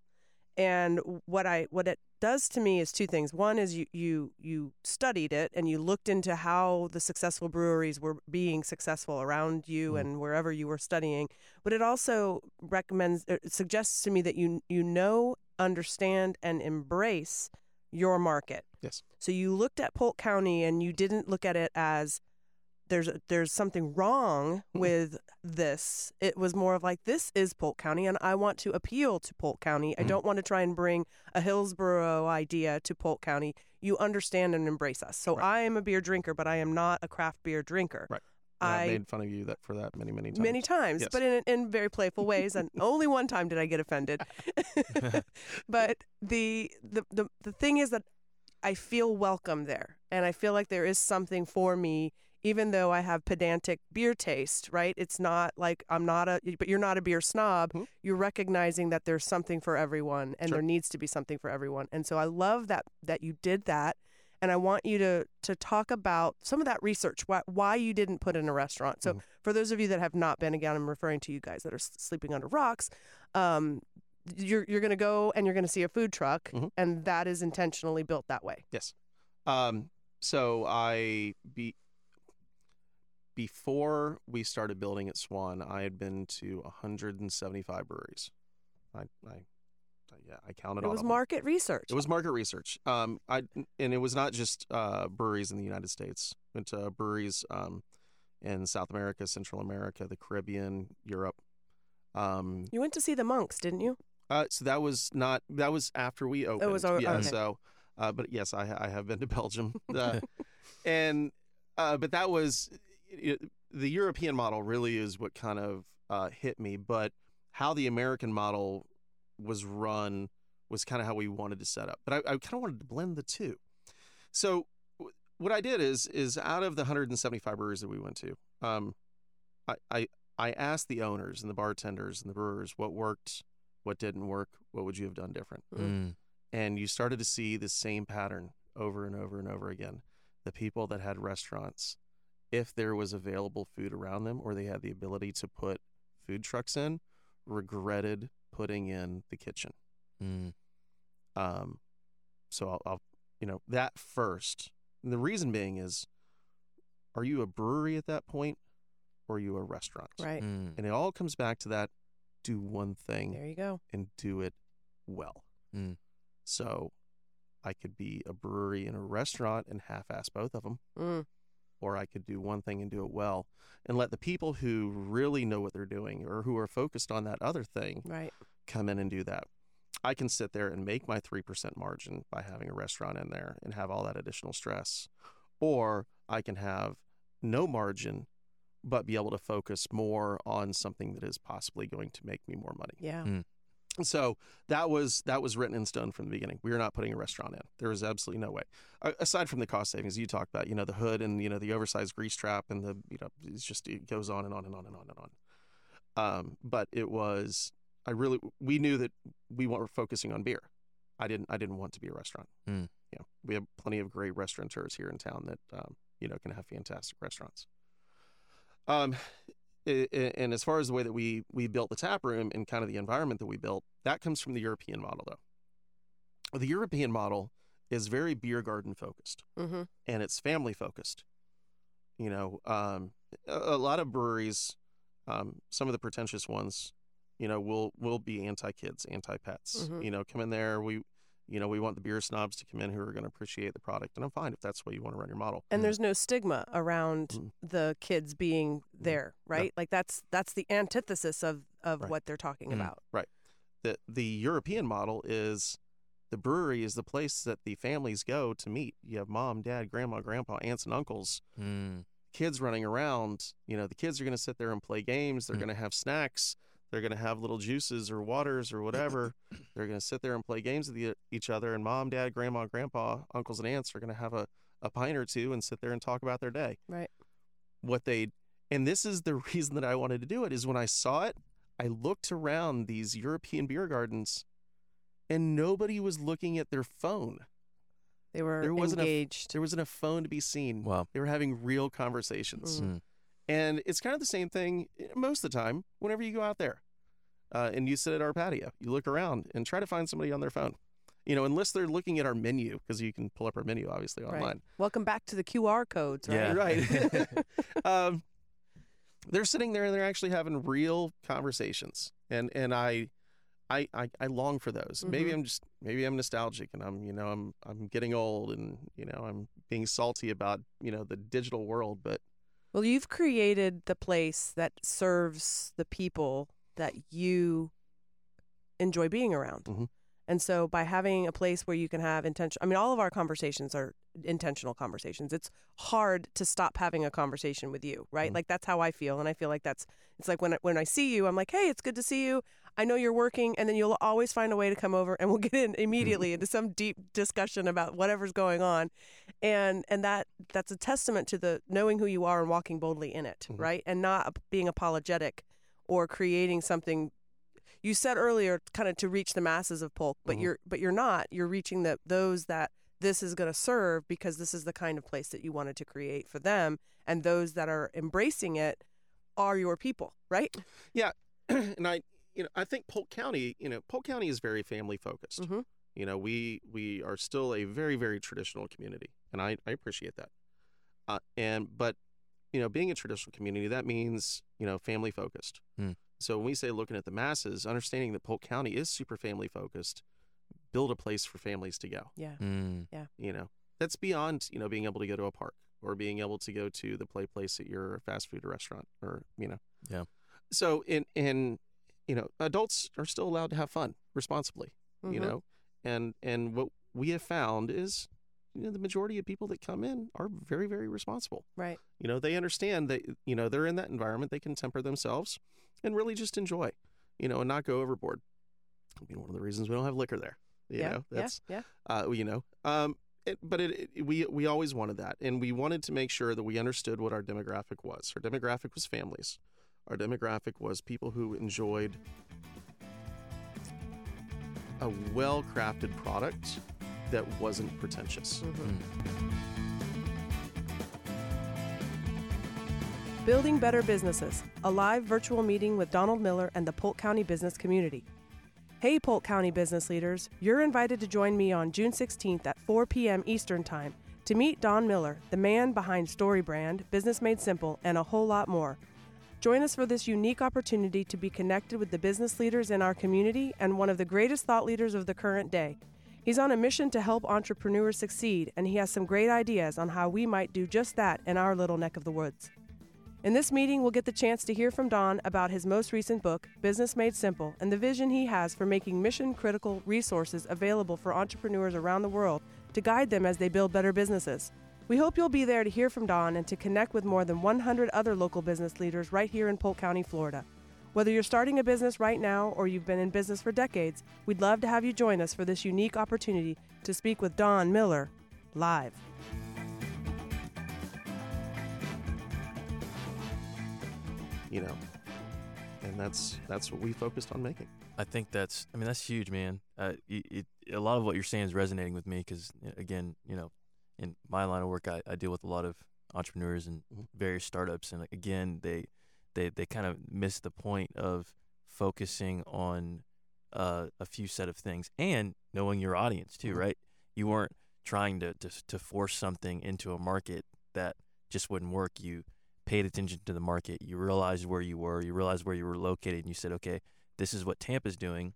And what I what it does to me is two things. One is you you you studied it and you looked into how the successful breweries were being successful around you Mhm. and wherever you were studying. But it also recommends er, it suggests to me that you you know, understand and embrace your market. Yes. So you looked at Polk County and you didn't look at it as there's there's something wrong Mhm. with this. It was more of like this is Polk County and I want to appeal to Polk County. I Mhm. don't want to try and bring a Hillsborough idea to Polk County. You understand and embrace us. So Right. I am a beer drinker, but I am not a craft beer drinker. Right. I I've made fun of you that for that many, many times. many times, Yes. but in in very playful ways. And <laughs> only one time did I get offended. <laughs> <laughs> but the, the the the thing is that I feel welcome there, and I feel like there is something for me even though I have pedantic beer taste, right? It's not like I'm not a, but you're not a beer snob. Mhm. You're recognizing that there's something for everyone, and Sure. there needs to be something for everyone. And so I love that that you did that, and I want you to to talk about some of that research, why why you didn't put in a restaurant. So Mhm. for those of you that have not been, again, I'm referring to you guys that are sleeping under rocks. Um, you're you're going to go and you're going to see a food truck, Mhm. and that is intentionally built that way. Yes. Um, so I be before we started building at Swan, I had been to 175 breweries. I, I yeah, I counted It all was of them. market research. It was market research. Um, I and it was not just uh, breweries in the United States. Went to breweries um, in South America, Central America, the Caribbean, Europe. Um, You went to see the monks, didn't you? uh, so that was not that was after we opened. It was al- yeah. okay. So, uh, but yes, I I have been to Belgium, <laughs> uh, and uh, but that was it, the European model. Really is what kind of uh, hit me. But how the American model was run was kind of how we wanted to set up. But I, I kind of wanted to blend the two. So w- what I did is is out of the 175 breweries that we went to, um, I, I I asked the owners and the bartenders and the brewers what worked, what didn't work, what would you have done different, Mm. and you started to see the same pattern over and over and over again. The people that had restaurants, if there was available food around them or they had the ability to put food trucks in, regretted putting in the kitchen. Mm. Um, so I'll, I'll, you know, that first. And the reason being is, are you a brewery at that point, or are you a restaurant? Right. Mm. And it all comes back to that: do one thing There you go. and do it well. Mm. So, I could be a brewery and a restaurant and half-ass both of them, Mm. Or I could do one thing and do it well, and let the people who really know what they're doing or who are focused on that other thing Right. come in and do that. I can sit there and make my 3% margin by having a restaurant in there and have all that additional stress. Or I can have no margin, but be able to focus more on something that is possibly going to make me more money. Yeah. Mm. So that was that was written in stone from the beginning. We are not putting a restaurant in. There is absolutely no way. Aside from the cost savings you talked about, you know, the hood and you know the oversized grease trap and the you know it's just it goes on and on and on and on and on. Um, but it was I really we knew that we were focusing on beer. I didn't I didn't want to be a restaurant. Mm. Yeah, we have plenty of great restaurateurs here in town that um, you know can have fantastic restaurants. Um, and as far as the way that we we built the tap room and kind of the environment that we built, that comes from the European model, though. The European model is very beer garden focused Mm-hmm. and it's family focused. You know, um, a, a lot of breweries, um, some of the pretentious ones, you know, will will be anti kids, anti pets. Mhm. You know, come in there, we, you know, we want the beer snobs to come in who are going to appreciate the product, and I'm fine if that's the way you want to run your model. And Mm. there's no stigma around Mm. the kids being there, right? Like that's that's the antithesis of of Right. what they're talking Mm. about. the the European model is the brewery is the place that the families go to meet. You have mom, dad, grandma, grandpa, aunts, and uncles. Mm. Kids running around. You know, the kids are going to sit there and play games. They're Mm. going to have snacks. They're going to have little juices or waters or whatever. <coughs> They're going to sit there and play games with e- each other. And mom, dad, grandma, grandpa, uncles, and aunts are going to have a, a pint or two and sit there and talk about their day. Right. What they, and this is the <laughs> reason that I wanted to do it is when I saw it, I looked around these European beer gardens and nobody was looking at their phone. They were There wasn't a- engaged. There wasn't a phone to be seen. Wow. They were having real conversations. Mm. And it's kind of the same thing eh, most of the time whenever you go out there uh, and you sit at our patio, you look around and try to find somebody on their phone. You know, unless they're looking at our menu, because you can pull up our menu obviously Right. online. Welcome back to the QR codes, right? Yeah. Right. <laughs> <laughs> um, they're sitting there and they're actually having real conversations. And and I I I, I long for those. Maybe Mhm. I'm just maybe I'm nostalgic and I'm, you know, I'm I'm getting old and, you know, I'm being salty about, you know, the digital world, but Well, you've created the place that serves the people that you enjoy being around. Mhm. And so by having a place where you can have intention I mean all of our conversations are intentional conversations. It's hard to stop having a conversation with you, right? Mhm. Like that's how I feel and I feel like that's it's like when I, when I see you I'm like, "Hey, it's good to see you." I know you're working, and then you'll always find a way to come over, and we'll get in Mm-hmm. immediately into some deep discussion about whatever's going on, and and that that's a testament to the knowing who you are and walking boldly in it, Mhm. right, and not being apologetic or creating something. You said earlier, kind of to reach the masses of Polk, but Mhm. you're but you're not. You're reaching the those that this is going to serve because this is the kind of place that you wanted to create for them, and those that are embracing it are your people, right? Yeah, <clears throat> and I, you know, I think Polk County, you know, Polk County is very family focused. Mhm. You know, we we are still a very very traditional community, and I I appreciate that. Uh, and but you know, being a traditional community, that means you know family focused. Hmm. So when we say looking at the masses, understanding that Polk County is super family focused, build a place for families to go. Yeah. Mm. You know, that's beyond you know being able to go to a park or being able to go to the play place at your fast food restaurant or you know. Yeah. So in in you know, adults are still allowed to have fun responsibly. You Mhm. know, and and what we have found is, you know, the majority of people that come in are very very responsible. Right. You know, they understand that you know they're in that environment. They can temper themselves and really just enjoy. You know, and not go overboard. I mean, one of the reasons we don't have liquor there. You yeah. know, that's yeah. uh, you know, um, it, but it, it, we we always wanted that, and we wanted to make sure that we understood what our demographic was. Our demographic was families. Our demographic was people who enjoyed a well-crafted product that wasn't pretentious. Mhm. Mm. Building Better Businesses, a live virtual meeting with Donald Miller and the Polk County business community. Hey, Polk County business leaders, you're invited to join me on June 16th at 4 p.m. Eastern Time to meet Don Miller, the man behind Story Brand, Business Made Simple, and a whole lot more. Join us for this unique opportunity to be connected with the business leaders in our community and one of the greatest thought leaders of the current day. He's on a mission to help entrepreneurs succeed, and he has some great ideas on how we might do just that in our little neck of the woods. In this meeting, we'll get the chance to hear from Don about his most recent book, Business Made Simple, and the vision he has for making mission critical resources available for entrepreneurs around the world to guide them as they build better businesses. We hope you'll be there to hear from Don and to connect with more than 100 other local business leaders right here in Polk County, Florida. Whether you're starting a business right now or you've been in business for decades, we'd love to have you join us for this unique opportunity to speak with Don Miller live. You know, and that's that's what we focused on making. I think that's. I mean, that's huge, man. Uh, it, it, a lot of what you're saying is resonating with me because, again, you know, in my line of work, I, I deal with a lot of entrepreneurs and Mhm. various startups, and again, they they they kind of miss the point of focusing on uh, a few set of things and knowing your audience too, Mhm. right? You weren't trying to, to to force something into a market that just wouldn't work. You paid attention to the market. You realized where you were. You realized where you were located, and you said, okay, this is what Tampa's doing.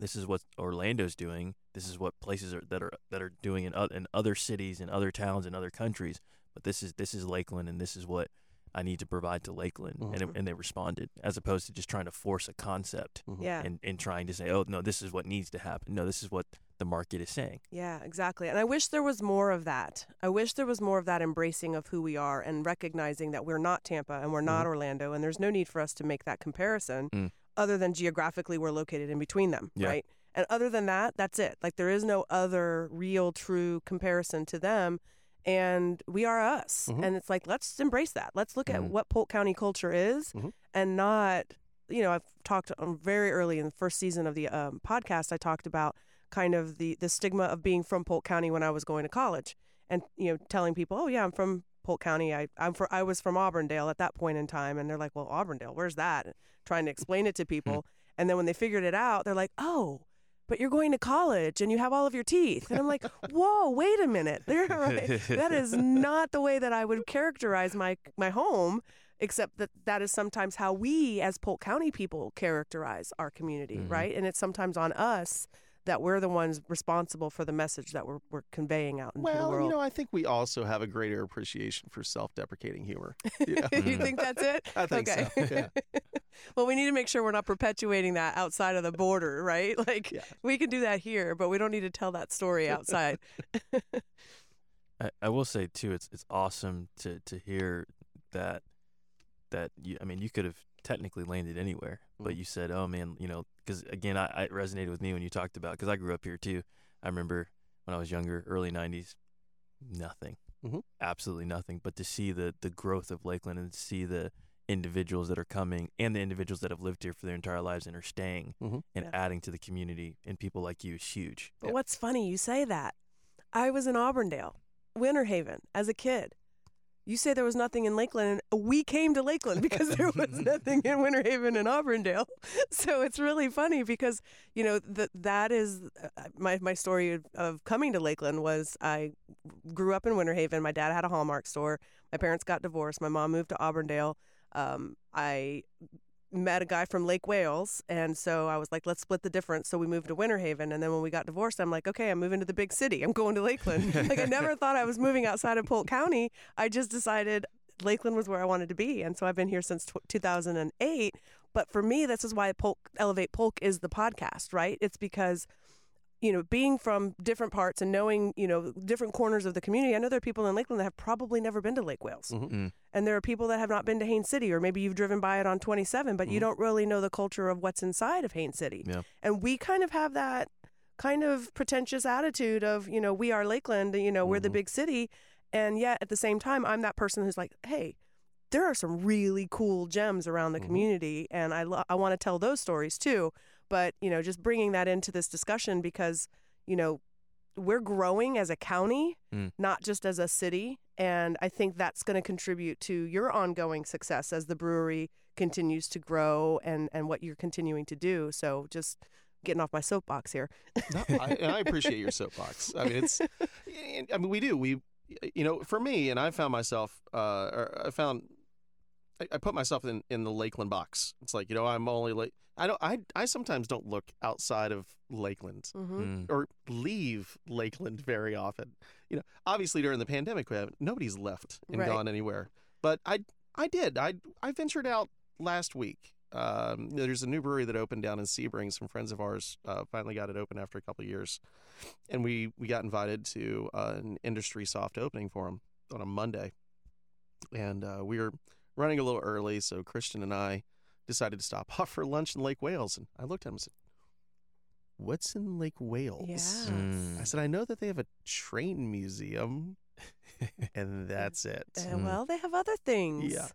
This is what Orlando's doing. This is what places are that are that are doing in, in other cities and other towns and other countries. But this is this is Lakeland, and this is what I need to provide to Lakeland. And it, and they responded, as opposed to just trying to force a concept Mhm. Yeah. and and trying to say, oh no, this is what needs to happen. No, this is what the market is saying. Yeah, exactly. And I wish there was more of that. I wish there was more of that embracing of who we are and recognizing that we're not Tampa and we're not Orlando and there's no need for us to make that comparison Mm. Other than geographically we're located in between them, Yeah. right? And other than that, that's it. Like there is no other real true comparison to them and we are us. Mhm. And it's like let's embrace that. Let's look at Mhm. what Polk County culture is Mhm. and not you know, I've talked um, very early in the first season of the um, podcast. I talked about kind of the the stigma of being from Polk County when I was going to college, and you know, telling people, "Oh yeah, I'm from Polk County. I I'm for I was from Auburndale at that point in time," and they're like, "Well, Auburndale, where's that?" Trying to explain it to <laughs> people, and then when they figured it out, they're like, "Oh." But you're going to college and you have all of your teeth. And I'm like, <laughs> whoa, wait a minute. <laughs> Right. That is not the way that I would characterize my my home except that that is sometimes how we as Polk County people characterize our community, Mhm. right? And it's sometimes on us that we're the ones responsible for the message that we're, we're conveying out into the world. Well, world. you know, I think we also have a greater appreciation for self-deprecating humor. <laughs> Yeah. you think that's it? <laughs> I think okay. so. Yeah. <laughs> well, we need to make sure we're not perpetuating that outside of the border, right? Like Yeah. we can do that here, but we don't need to tell that story outside. I, I will say too, it's it's awesome to to hear that that you, I mean, you could have technically landed anywhere, but Mhm. you said, "Oh man, you know," because again, I, it resonated with me when you talked about because I grew up here too. I remember when I was younger, early '90s, nothing, Mhm. absolutely nothing. But to see the the growth of Lakeland and to see the individuals that are coming and the individuals that have lived here for their entire lives and are staying Mhm. and Yeah. adding to the community and people like you is huge. But Yeah. what's funny, you say that. I was in Auburndale, Winter Haven, as a kid. You say there was nothing in Lakeland, and we came to Lakeland because there was <laughs> nothing in Winter Haven and Auburndale. <laughs> So it's really funny because you know that that is uh, my my story of, of coming to Lakeland was I grew up in Winter Haven. My dad had a Hallmark store. My parents got divorced. My mom moved to Auburndale. Um, I met a guy from Lake Wales, and so I was like, let's split the difference. So we moved to Winter Haven, and then when we got divorced, I'm like, okay, I'm moving to the big city. I'm going to Lakeland. <laughs> like I never thought I was moving outside of Polk County. I just decided Lakeland was where I wanted to be, and so I've been here since tw 2008. But for me, this is why Polk Elevate Polk is the podcast, right? It's because you know, being from different parts and knowing, you know, different corners of the community, I know there are people in Lakeland that have probably never been to Lake Wales. Mhm. Mm. And there are people that have not been to Haines City, or maybe you've driven by it on 27, but you Mhm. don't really know the culture of what's inside of Haines City. Yeah. And we kind of have that kind of pretentious attitude of, you know, we are Lakeland, you know, we're the Mhm. big city. And yet at the same time, I'm that person who's like, hey, there are some really cool gems around the Mhm. community. And I, lo- I want to tell those stories too. But, you know, just bringing that into this discussion because, you know, we're growing as a county, Mm. not just as a city. And I think that's going to contribute to your ongoing success as the brewery continues to grow and, and what you're continuing to do. So just getting off my soapbox here. No, I, I appreciate your soapbox. I mean, it's. <laughs> I mean, we do. We, you know, for me, and I found myself. Uh, or I found. I, I put myself in in the Lakeland box. It's like you know, I'm only like. I don't. I I sometimes don't look outside of Lakeland Mm-hmm. Mm. or leave Lakeland very often. You know, obviously during the pandemic, we haven't, nobody's left and Right. gone anywhere. But I I did. I I ventured out last week. Um, there's a new brewery that opened down in Sebring. Some friends of ours uh, finally got it open after a couple of years, and we we got invited to uh, an industry soft opening for them on a Monday, and uh, we were running a little early, so Christian and I decided to stop <laughs> off for lunch in Lake Wales. And I looked at him and said, "What's in Lake Wales?" Yeah. Mm. I said, "I know that they have a train museum, <laughs> and that's it." Uh, Mm. well, they have other things. Yeah.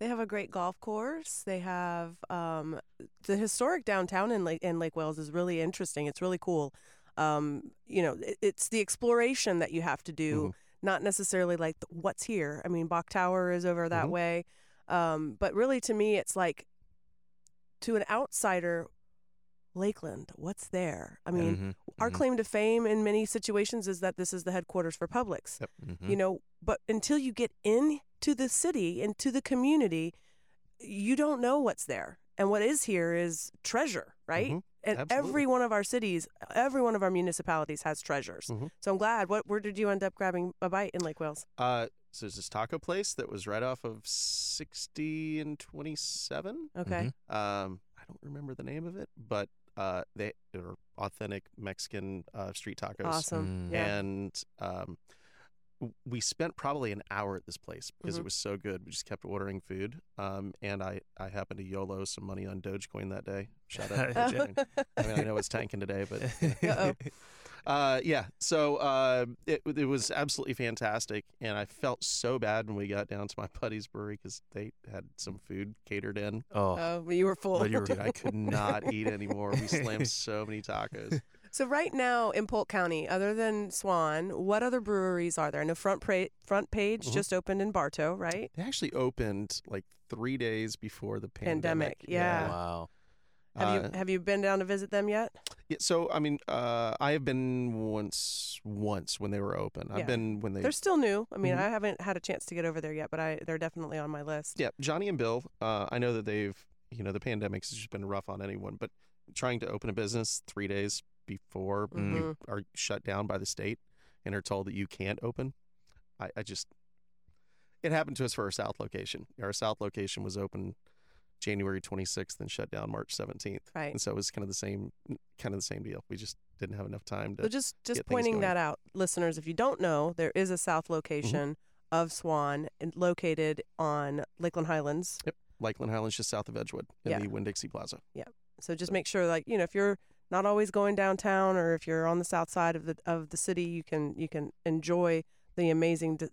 They have a great golf course. They have um, the historic downtown in Lake in Lake Wales is really interesting. It's really cool. Um, you know, it, it's the exploration that you have to do, Mhm. Not necessarily like what's here. I mean, Bok Tower is over that Mhm. way, um, but really to me, it's like to an outsider, Lakeland. What's there? I mean, Mhm. our Mhm. claim to fame in many situations is that this is the headquarters for Publix Mhm. you know but until you get into the city into the community you don't know what's there and what is here is treasure right Mhm. And Absolutely. every one of our cities every one of our municipalities has treasures Mhm. so i'm glad what where did you end up grabbing a bite in lake wales Uh, so there's this taco place that was right off of 60 and 27. okay Um, I don't remember the name of it, but uh, they are authentic Mexican uh, street tacos. awesome Mm. yeah And um, w- we spent probably an hour at this place because Mhm. it was so good. We just kept ordering food. Um, and I, I happened to YOLO some money on Dogecoin that day. Shout out to <laughs> Dogecoin. I mean, I know it's tanking today, but <laughs> Uh-oh. uh, yeah. So uh, it it was absolutely fantastic, and I felt so bad when we got down to my buddy's brewery because they had some food catered in. oh, oh but you were full But you were- Dude, I could not <laughs> eat anymore. We slammed so many tacos. So right now in polk county other than swan what other breweries are there i know front, pra- front page Mhm. just opened in bartow right They actually opened like three days before the Pandemic, pandemic. yeah. wow. have Uh, you have you been down to visit them yet yeah, so I mean, uh, I have been once once when they were open. Yeah. I've been when they They're still new. I mean, Mhm. I haven't had a chance to get over there yet, but I they're definitely on my list. Yeah, Johnny and Bill. Uh, I know that they've, you know, the pandemic's just been rough on anyone, but trying to open a business three days before Mm. we Mhm. are shut down by the state and are told that you can't open, I, I just, it happened to us for our South location. Our South location was open January 26th and shut down March 17th. Right. And so it was kind of the same, kind of the same deal. We just didn't have enough time So to. just just get pointing that out, listeners, if you don't know, there is a south location of Swan, and located on Lakeland Highlands. Yep. Lakeland Highlands, just south of Edgewood, in Yeah. the Winn Dixie Plaza. Yeah. So just make sure, like you know, if you're not always going downtown, or if you're on the south side of the of the city, you can you can enjoy the amazing, di-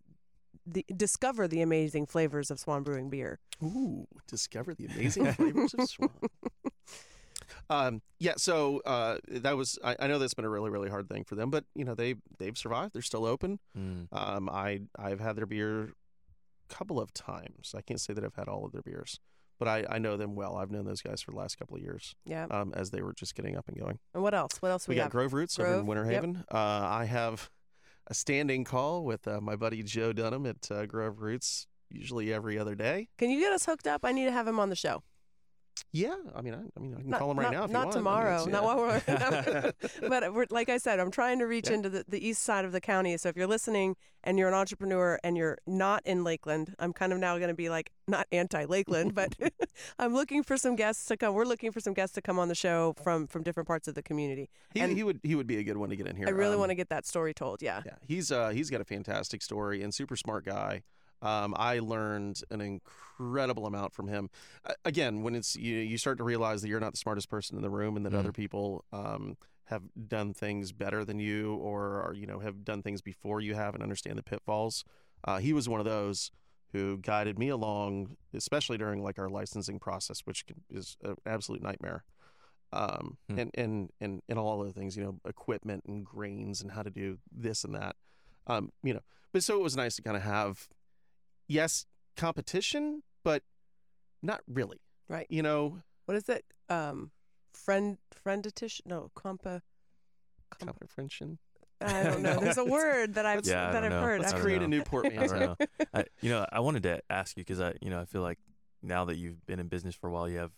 the discover the amazing flavors of Swan Brewing beer. Ooh, discover the amazing <laughs> flavors of Swan. Um, yeah, so uh, that was. I, I know that's been a really, really hard thing for them, but you know they they've survived. They're still open. Mm. Um, I I've had their beer a couple of times. I can't say that I've had all of their beers, but I, I know them well. I've known those guys for the last couple of years Yeah. um, as they were just getting up and going. And what else? What else We, we, got have? Grove Roots over in Winter yep. Haven. Uh, I have a standing call with uh, my buddy Joe Dunham at uh, Grove Roots, usually every other day. Can you get us hooked up? I need to have him on the show. Yeah, I mean, I, I mean, I can Not- call him right not- now if not you want. I mean, tomorrow. it's- Not yeah. while we're. <laughs> but we're, like I said, I'm trying to reach Yeah. into the, the east side of the county. So if you're listening and you're an entrepreneur and you're not in Lakeland, I'm kind of now going to be like not anti Lakeland, <laughs> but <laughs> I'm looking for some guests to come. We're looking for some guests to come on the show from from different parts of the community. he, and- he would he would be a good one to get in here. I really Um, want to get that story told. Yeah. Yeah, he's uh he's got a fantastic story and super smart guy. Um, I learned an incredible amount from him. Again, when it's you, you start to realize that you're not the smartest person in the room, and that Mm. other people um, have done things better than you, or are, you know have done things before you have, and understand the pitfalls. Uh, he was one of those who guided me along, especially during like our licensing process, which is an absolute nightmare. Um, Hmm. and, and, and, and all other things, you know, equipment and grains and how to do this and that. Um, you know, but so it was nice to kind of have, yes, competition, but not really. Right. You know, What is it? Um, friend frienditish? No, compa. compa competition. I don't <laughs> know. There's a word that I've Yeah, I that don't I've know. heard. Let's create know. a new portmanteau. <laughs> I, you know, I wanted to ask you because I, you know, I feel like now that you've been in business for a while, you have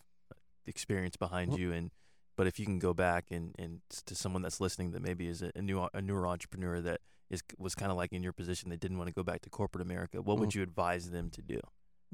experience behind Mhm. you, and but if you can go back and and s- to someone that's listening that maybe is a, a new a newer entrepreneur that is was kind of like in your position, they didn't want to go back to corporate America. What would you advise them to do?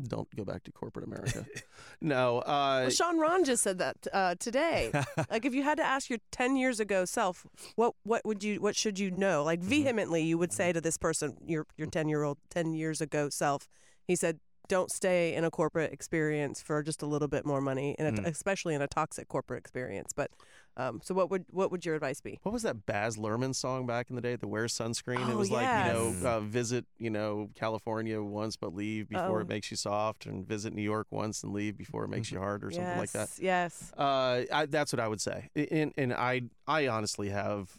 Don't go back to corporate America. <laughs> no. Uh, Well, Sean Ron just said that uh, today. <laughs> like, if you had to ask your ten years ago self, what what would you what should you know? Like vehemently, you would say to this person, your your ten year old ten years ago self. He said, "Don't stay in a corporate experience for just a little bit more money, and Mm. especially in a toxic corporate experience." But um, so, what would what would your advice be? what was that Baz Luhrmann song back in the day? The Wear Sunscreen. Oh, it was like you know, uh, visit you know California once but leave before Oh. it makes you soft, and visit New York once and leave before it makes you hard, or something like that. Yes. Uh, I, that's what I would say. And and I I honestly have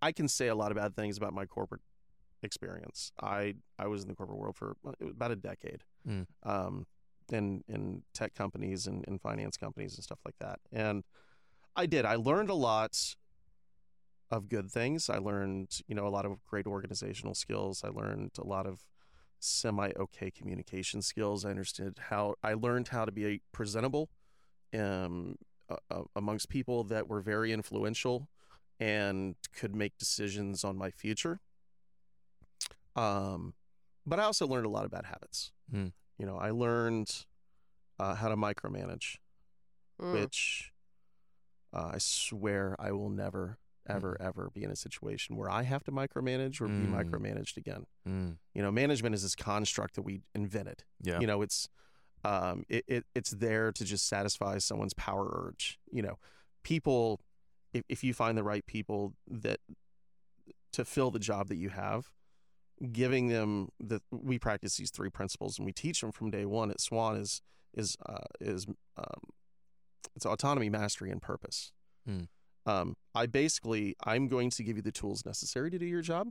I can say a lot of bad things about my corporate experience. I I was in the corporate world for uh, about a decade, Mm. um, in in tech companies and in finance companies and stuff like that. And I did. I learned a lot of good things. I learned you know a lot of great organizational skills. I learned a lot of semi okay communication skills. I understood how I learned how to be presentable um, uh, amongst people that were very influential and could make decisions on my future. Um, but I also learned a lot of bad habits. Hmm. You know, I learned uh, how to micromanage, Mm. which uh, I swear I will never, ever, ever be in a situation where I have to micromanage or be Mm. micromanaged again. Mm. You know, management is this construct that we invented Yeah. you know it's um it, it it's there to just satisfy someone's power urge you know people if, if you find the right people that to fill the job that you have giving them that we practice these three principles and we teach them from day one at swan is is uh, is um, it's autonomy mastery and purpose Hmm. um, i basically i'm going to give you the tools necessary to do your job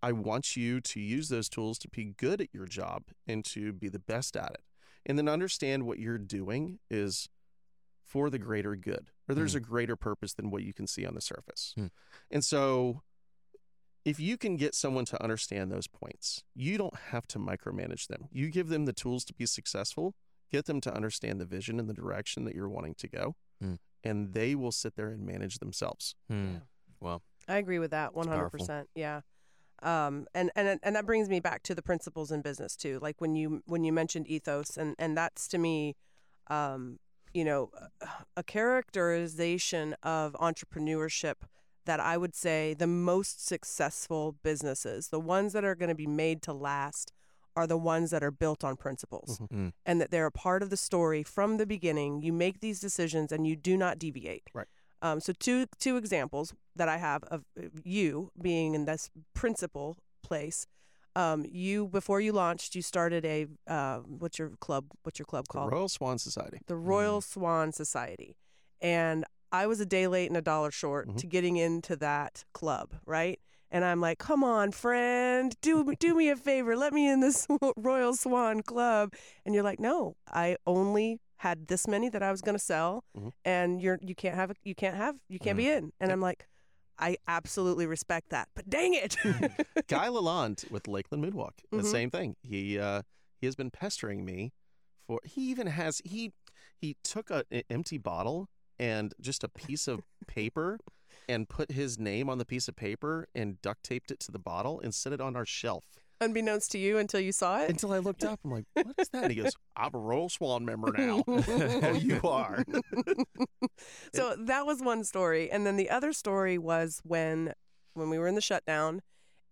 I want you to use those tools to be good at your job and to be the best at it. And then understand what you're doing is for the greater good, or there's Hmm. a greater purpose than what you can see on the surface. Hmm. And so, if you can get someone to understand those points, you don't have to micromanage them. You give them the tools to be successful, get them to understand the vision and the direction that you're wanting to go, Hmm. and they will sit there and manage themselves. Mm. Well, I agree with that 100%. Yeah. Um, and, and and that brings me back to the principles in business too. Like when you when you mentioned ethos, and and that's to me, um, you know, a characterization of entrepreneurship that I would say the most successful businesses, the ones that are going to be made to last, are the ones that are built on principles Mhm. Mm. and that they're a part of the story from the beginning. You make these decisions and you do not deviate. Right. Um, so two two examples that I have of you being in this principal place. Um, you before you launched, you started a uh, what's your club? What's your club called? The called? Royal Swan Society. the Royal Swan Society. And I was a day late and a dollar short Mhm. to getting into that club, right? And I'm like, "Come on, friend, do do me a favor, let me in this <laughs> Royal Swan Club." And you're like, "No, I only had this many that I was going to sell, Mhm. and you're you can't have you can't have you can't be in." And Yep. I'm like, "I absolutely respect that, but dang it!" <laughs> Guy Lalonde with Lakeland Moonwalk. The Mhm. same thing. He uh, he has been pestering me for. He even has he he took a, an empty bottle and just a piece of paper and put his name on the piece of paper and duct taped it to the bottle and set it on our shelf. Unbeknownst to you until you saw it. Until I looked up, I'm like, "What is that?" And he goes, "I'm a Royal Swan member now." <laughs> oh, you are. <laughs> so that was one story and then the other story was when when we were in the shutdown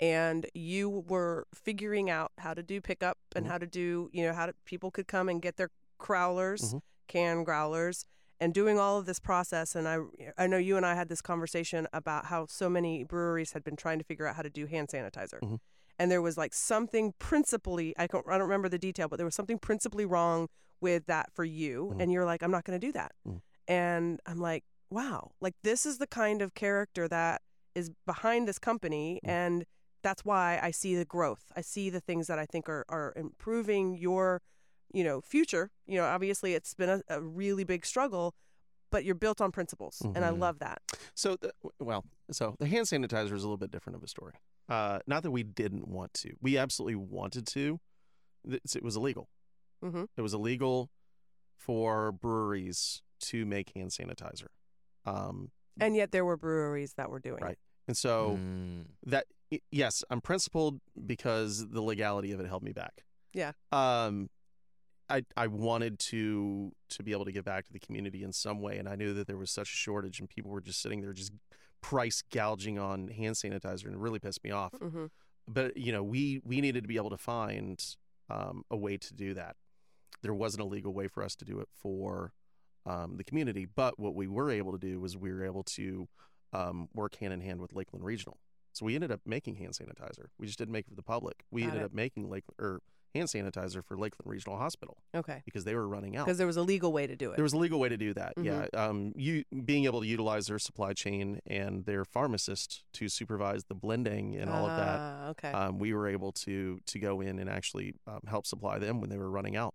and you were figuring out how to do pickup and Mhm. how to do you know how to, people could come and get their crowlers Mhm. can growlers and doing all of this process and I I know you and I had this conversation about how so many breweries had been trying to figure out how to do hand sanitizer. Mhm. And there was like something principally I don't I don't remember the detail but there was something principally wrong with that for you Mhm. and you're like I'm not going to do that. Mhm. And I'm like, wow, like this is the kind of character that is behind this company Mhm. and that's why I see the growth. I see the things that I think are are improving your you know future you know obviously it's been a, a really big struggle but you're built on principles and i Mhm. love that So, the, well, so the hand sanitizer is a little bit different of a story. Uh, not that we didn't want to. We absolutely wanted to. It was illegal. mm-hmm. It was illegal for breweries to make hand sanitizer. Um, and yet there were breweries that were doing Right. it and so Mm. that yes, I'm principled because the legality of it held me back. Yeah. Um, I I wanted to to be able to give back to the community in some way, and I knew that there was such a shortage, and people were just sitting there just price gouging on hand sanitizer, and it really pissed me off. mm-hmm. But you know, we we needed to be able to find um, a way to do that. There wasn't a legal way for us to do it for um, the community, but what we were able to do was we were able to um, work hand in hand with Lakeland Regional. So we ended up making hand sanitizer. We just didn't make it for the public. We Got ended it. up making Lake or hand sanitizer for Lakeland Regional Hospital okay because they were running out. because there was a legal way to do it There was a legal way to do that. Mhm. Yeah, um, you being able to utilize their supply chain and their pharmacist to supervise the blending and all of that Ah, okay um, we were able to to go in and actually um, help supply them when they were running out.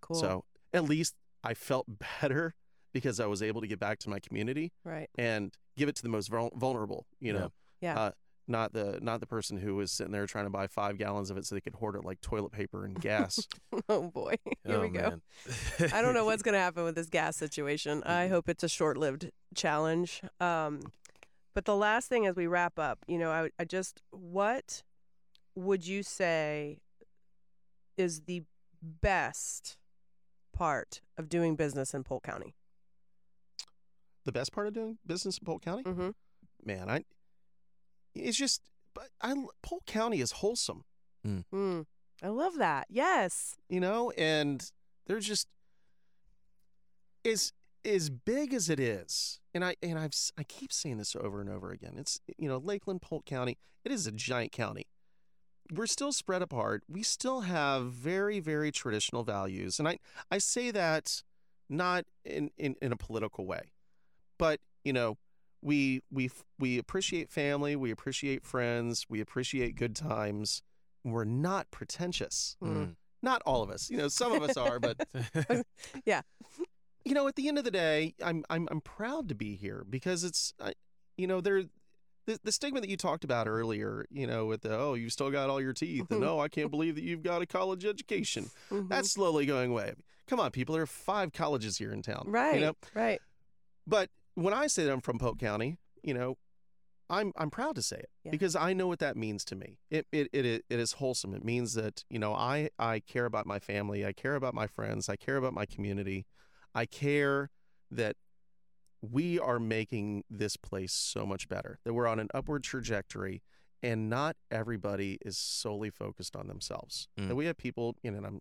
cool So at least I felt <laughs> better because I was able to get back to my community right and give it to the most vulnerable. You know, Yeah. Uh, not the not the person who was sitting there trying to buy five gallons of it so they could hoard it like toilet paper and gas. <laughs> oh boy <laughs> here oh, we go. I don't know <laughs> what's going to happen with this gas situation. I hope it's a short-lived challenge. Um, but the last thing as we wrap up, you know, I, I just what would you say is the best part of doing business in Polk County? the best part of doing business in Polk County, Mm-hmm. man, I it's just but I Polk County is wholesome. Mm. I love that. Yes. you know, and they're just as as big as it is. And I and I've I keep saying this over and over again. It's you know Lakeland, Polk County. It is a giant county. We're still spread apart. We still have very very traditional values, and I I say that not in in, in a political way, but you know. We we we appreciate family, we appreciate friends, we appreciate good times. We're not pretentious Mm. not all of us. You know, some of us are, but <laughs> <laughs> yeah. you know, at the end of the day, I'm I'm I'm proud to be here because it's, I, you know, there. The, the stigma that you talked about earlier, you know, with the oh, you've still got all your teeth, and oh, I can't believe that you've got a college education. Mhm. That's slowly going away. Come on, people, there are five colleges here in town, right. You know, Right. but when I say that I'm from Polk County, you know, I'm I'm proud to say it Yeah. because I know what that means to me. It it, it it is wholesome. It means that you know I I care about my family. I care about my friends. I care about my community. I care that we are making this place so much better. That we're on an upward trajectory, and not everybody is solely focused on themselves. Mm. And we have people, you know, and I'm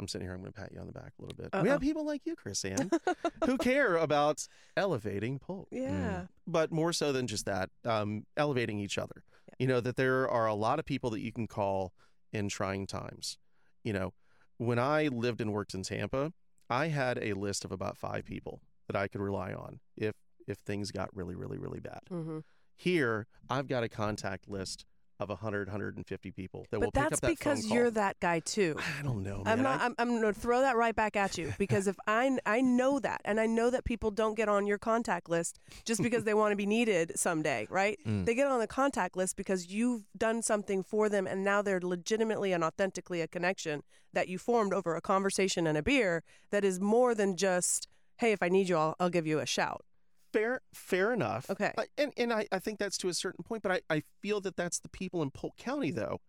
I'm sitting here, I'm going to pat you on the back a little bit. We Uh-oh. have people like you, Chris Ann, <laughs> who care about elevating polk Yeah. but more so than just that, um, elevating each other. You know, that there are a lot of people that you can call in trying times. You know, when I lived and worked in Tampa, I had a list of about five people that I could rely on if if things got really, really, really bad. hmm Here, I've got a contact list of 100, 150 people that will But pick that's up that because you're that guy too. <sighs> I don't know, man. I'm not. I- I'm, I'm going to throw that right back at you because if I I know that, and I know that people don't get on your contact list just because they want to be needed someday, right? <laughs> Mm. They get on the contact list because you've done something for them, and now they're legitimately and authentically a connection that you formed over a conversation and a beer that is more than just, hey, if I need you, I'll, I'll give you a shout. Fair fair enough Okay. I- and and I, I think that's to a certain point but I, I feel that that's the people in polk county though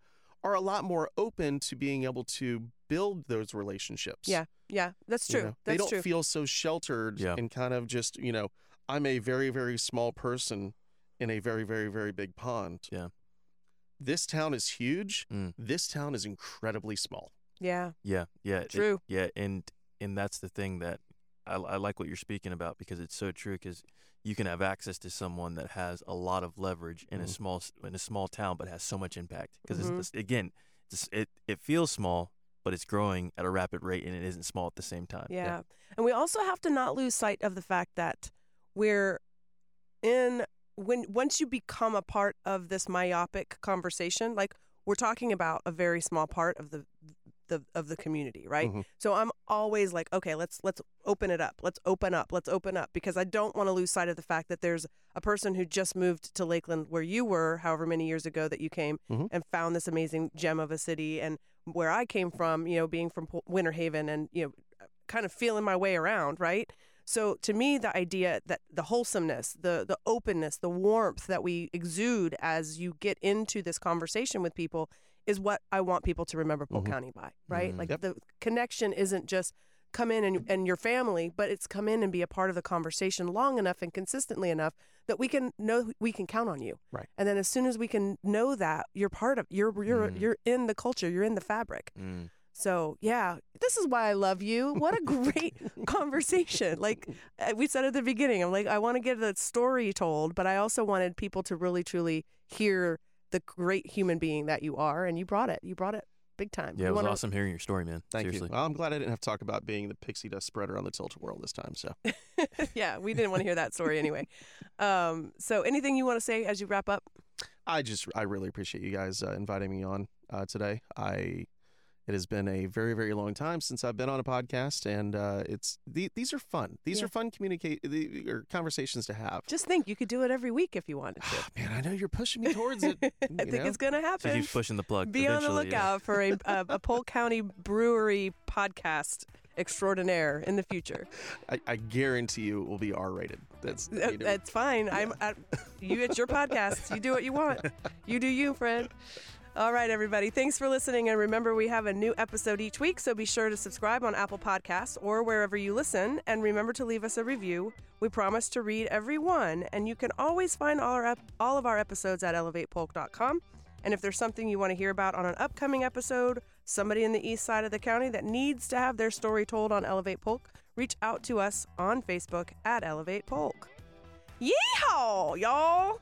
are a lot more open to being able to build those relationships Yeah, yeah, that's you true. know? they That's don't true. feel so sheltered Yeah. and kind of just you know i'm a very very small person in a very very very big pond Yeah. this town is huge Mm. this town is incredibly small yeah, Yeah, yeah, it- true. yeah, and and that's the thing that I, I like what you're speaking about because it's so true. Because you can have access to someone that has a lot of leverage in a Mhm. small s- in a small town, but has so much impact. Because Mhm. it's, it's again, it's, it it feels small, but it's growing at a rapid rate, and it isn't small at the same time. Yeah. yeah, And we also have to not lose sight of the fact that we're in when once you become a part of this myopic conversation, like we're talking about a very small part of the the of the community, right? Mhm. So I'm always like, okay, let's let's open it up. Let's open up. Let's open up because I don't want to lose sight of the fact that there's a person who just moved to Lakeland where you were however many years ago that you came Mhm. and found this amazing gem of a city and where I came from, you know, being from Winter Haven and you know kind of feeling my way around, right? So to me, the idea that the wholesomeness, the the openness, the warmth that we exude as you get into this conversation with people is what I want people to remember Polk Mhm. County by, right? Mhm. Like Yep. the connection isn't just come in and, and your family, but it's come in and be a part of the conversation long enough and consistently enough that we can know we can count on you. Right. And then as soon as we can know that you're part of you're you're Mhm. you're in the culture, you're in the fabric. Mm. So yeah, this is why I love you. What a <laughs> great conversation! Like uh, we said at the beginning, I'm like I want to get the story told, but I also wanted people to really truly hear the great human being that you are, and you brought it. You brought it big time. Yeah, You it was wanna- awesome hearing your story, man. thank Seriously. you well i'm glad i didn't have to talk about being the pixie dust spreader on the tilt world this time so <laughs> yeah, we didn't want to hear that story anyway. Um, so anything you want to say as you wrap up? I just I really appreciate you guys uh, inviting me on uh, today. I it has been a very very long time since I've been on a podcast, and uh, it's the, these are fun. These Yeah. are fun communicate the, or conversations to have. Just think, you could do it every week if you wanted to. Ah, Man, I know you're pushing me <laughs> towards it. I think know? it's gonna So happen. he's pushing the plug. Be on the eventually, yeah. lookout for a, a, a Polk County Brewery podcast extraordinaire in the future. I, I guarantee you it will be R rated. That's you know, That's fine. I'm I, you. It's your podcast. You do what you want. <laughs> You do you, friend. All right, everybody. Thanks for listening. And remember, we have a new episode each week, so be sure to subscribe on Apple Podcasts or wherever you listen. And remember to leave us a review. We promise to read every one. And you can always find all, our all of our episodes at elevatepolk.com. And if there's something you want to hear about on an upcoming episode, somebody in the east side of the county that needs to have their story told on Elevate Polk, reach out to us on Facebook at Elevate Polk. Yeehaw, y'all!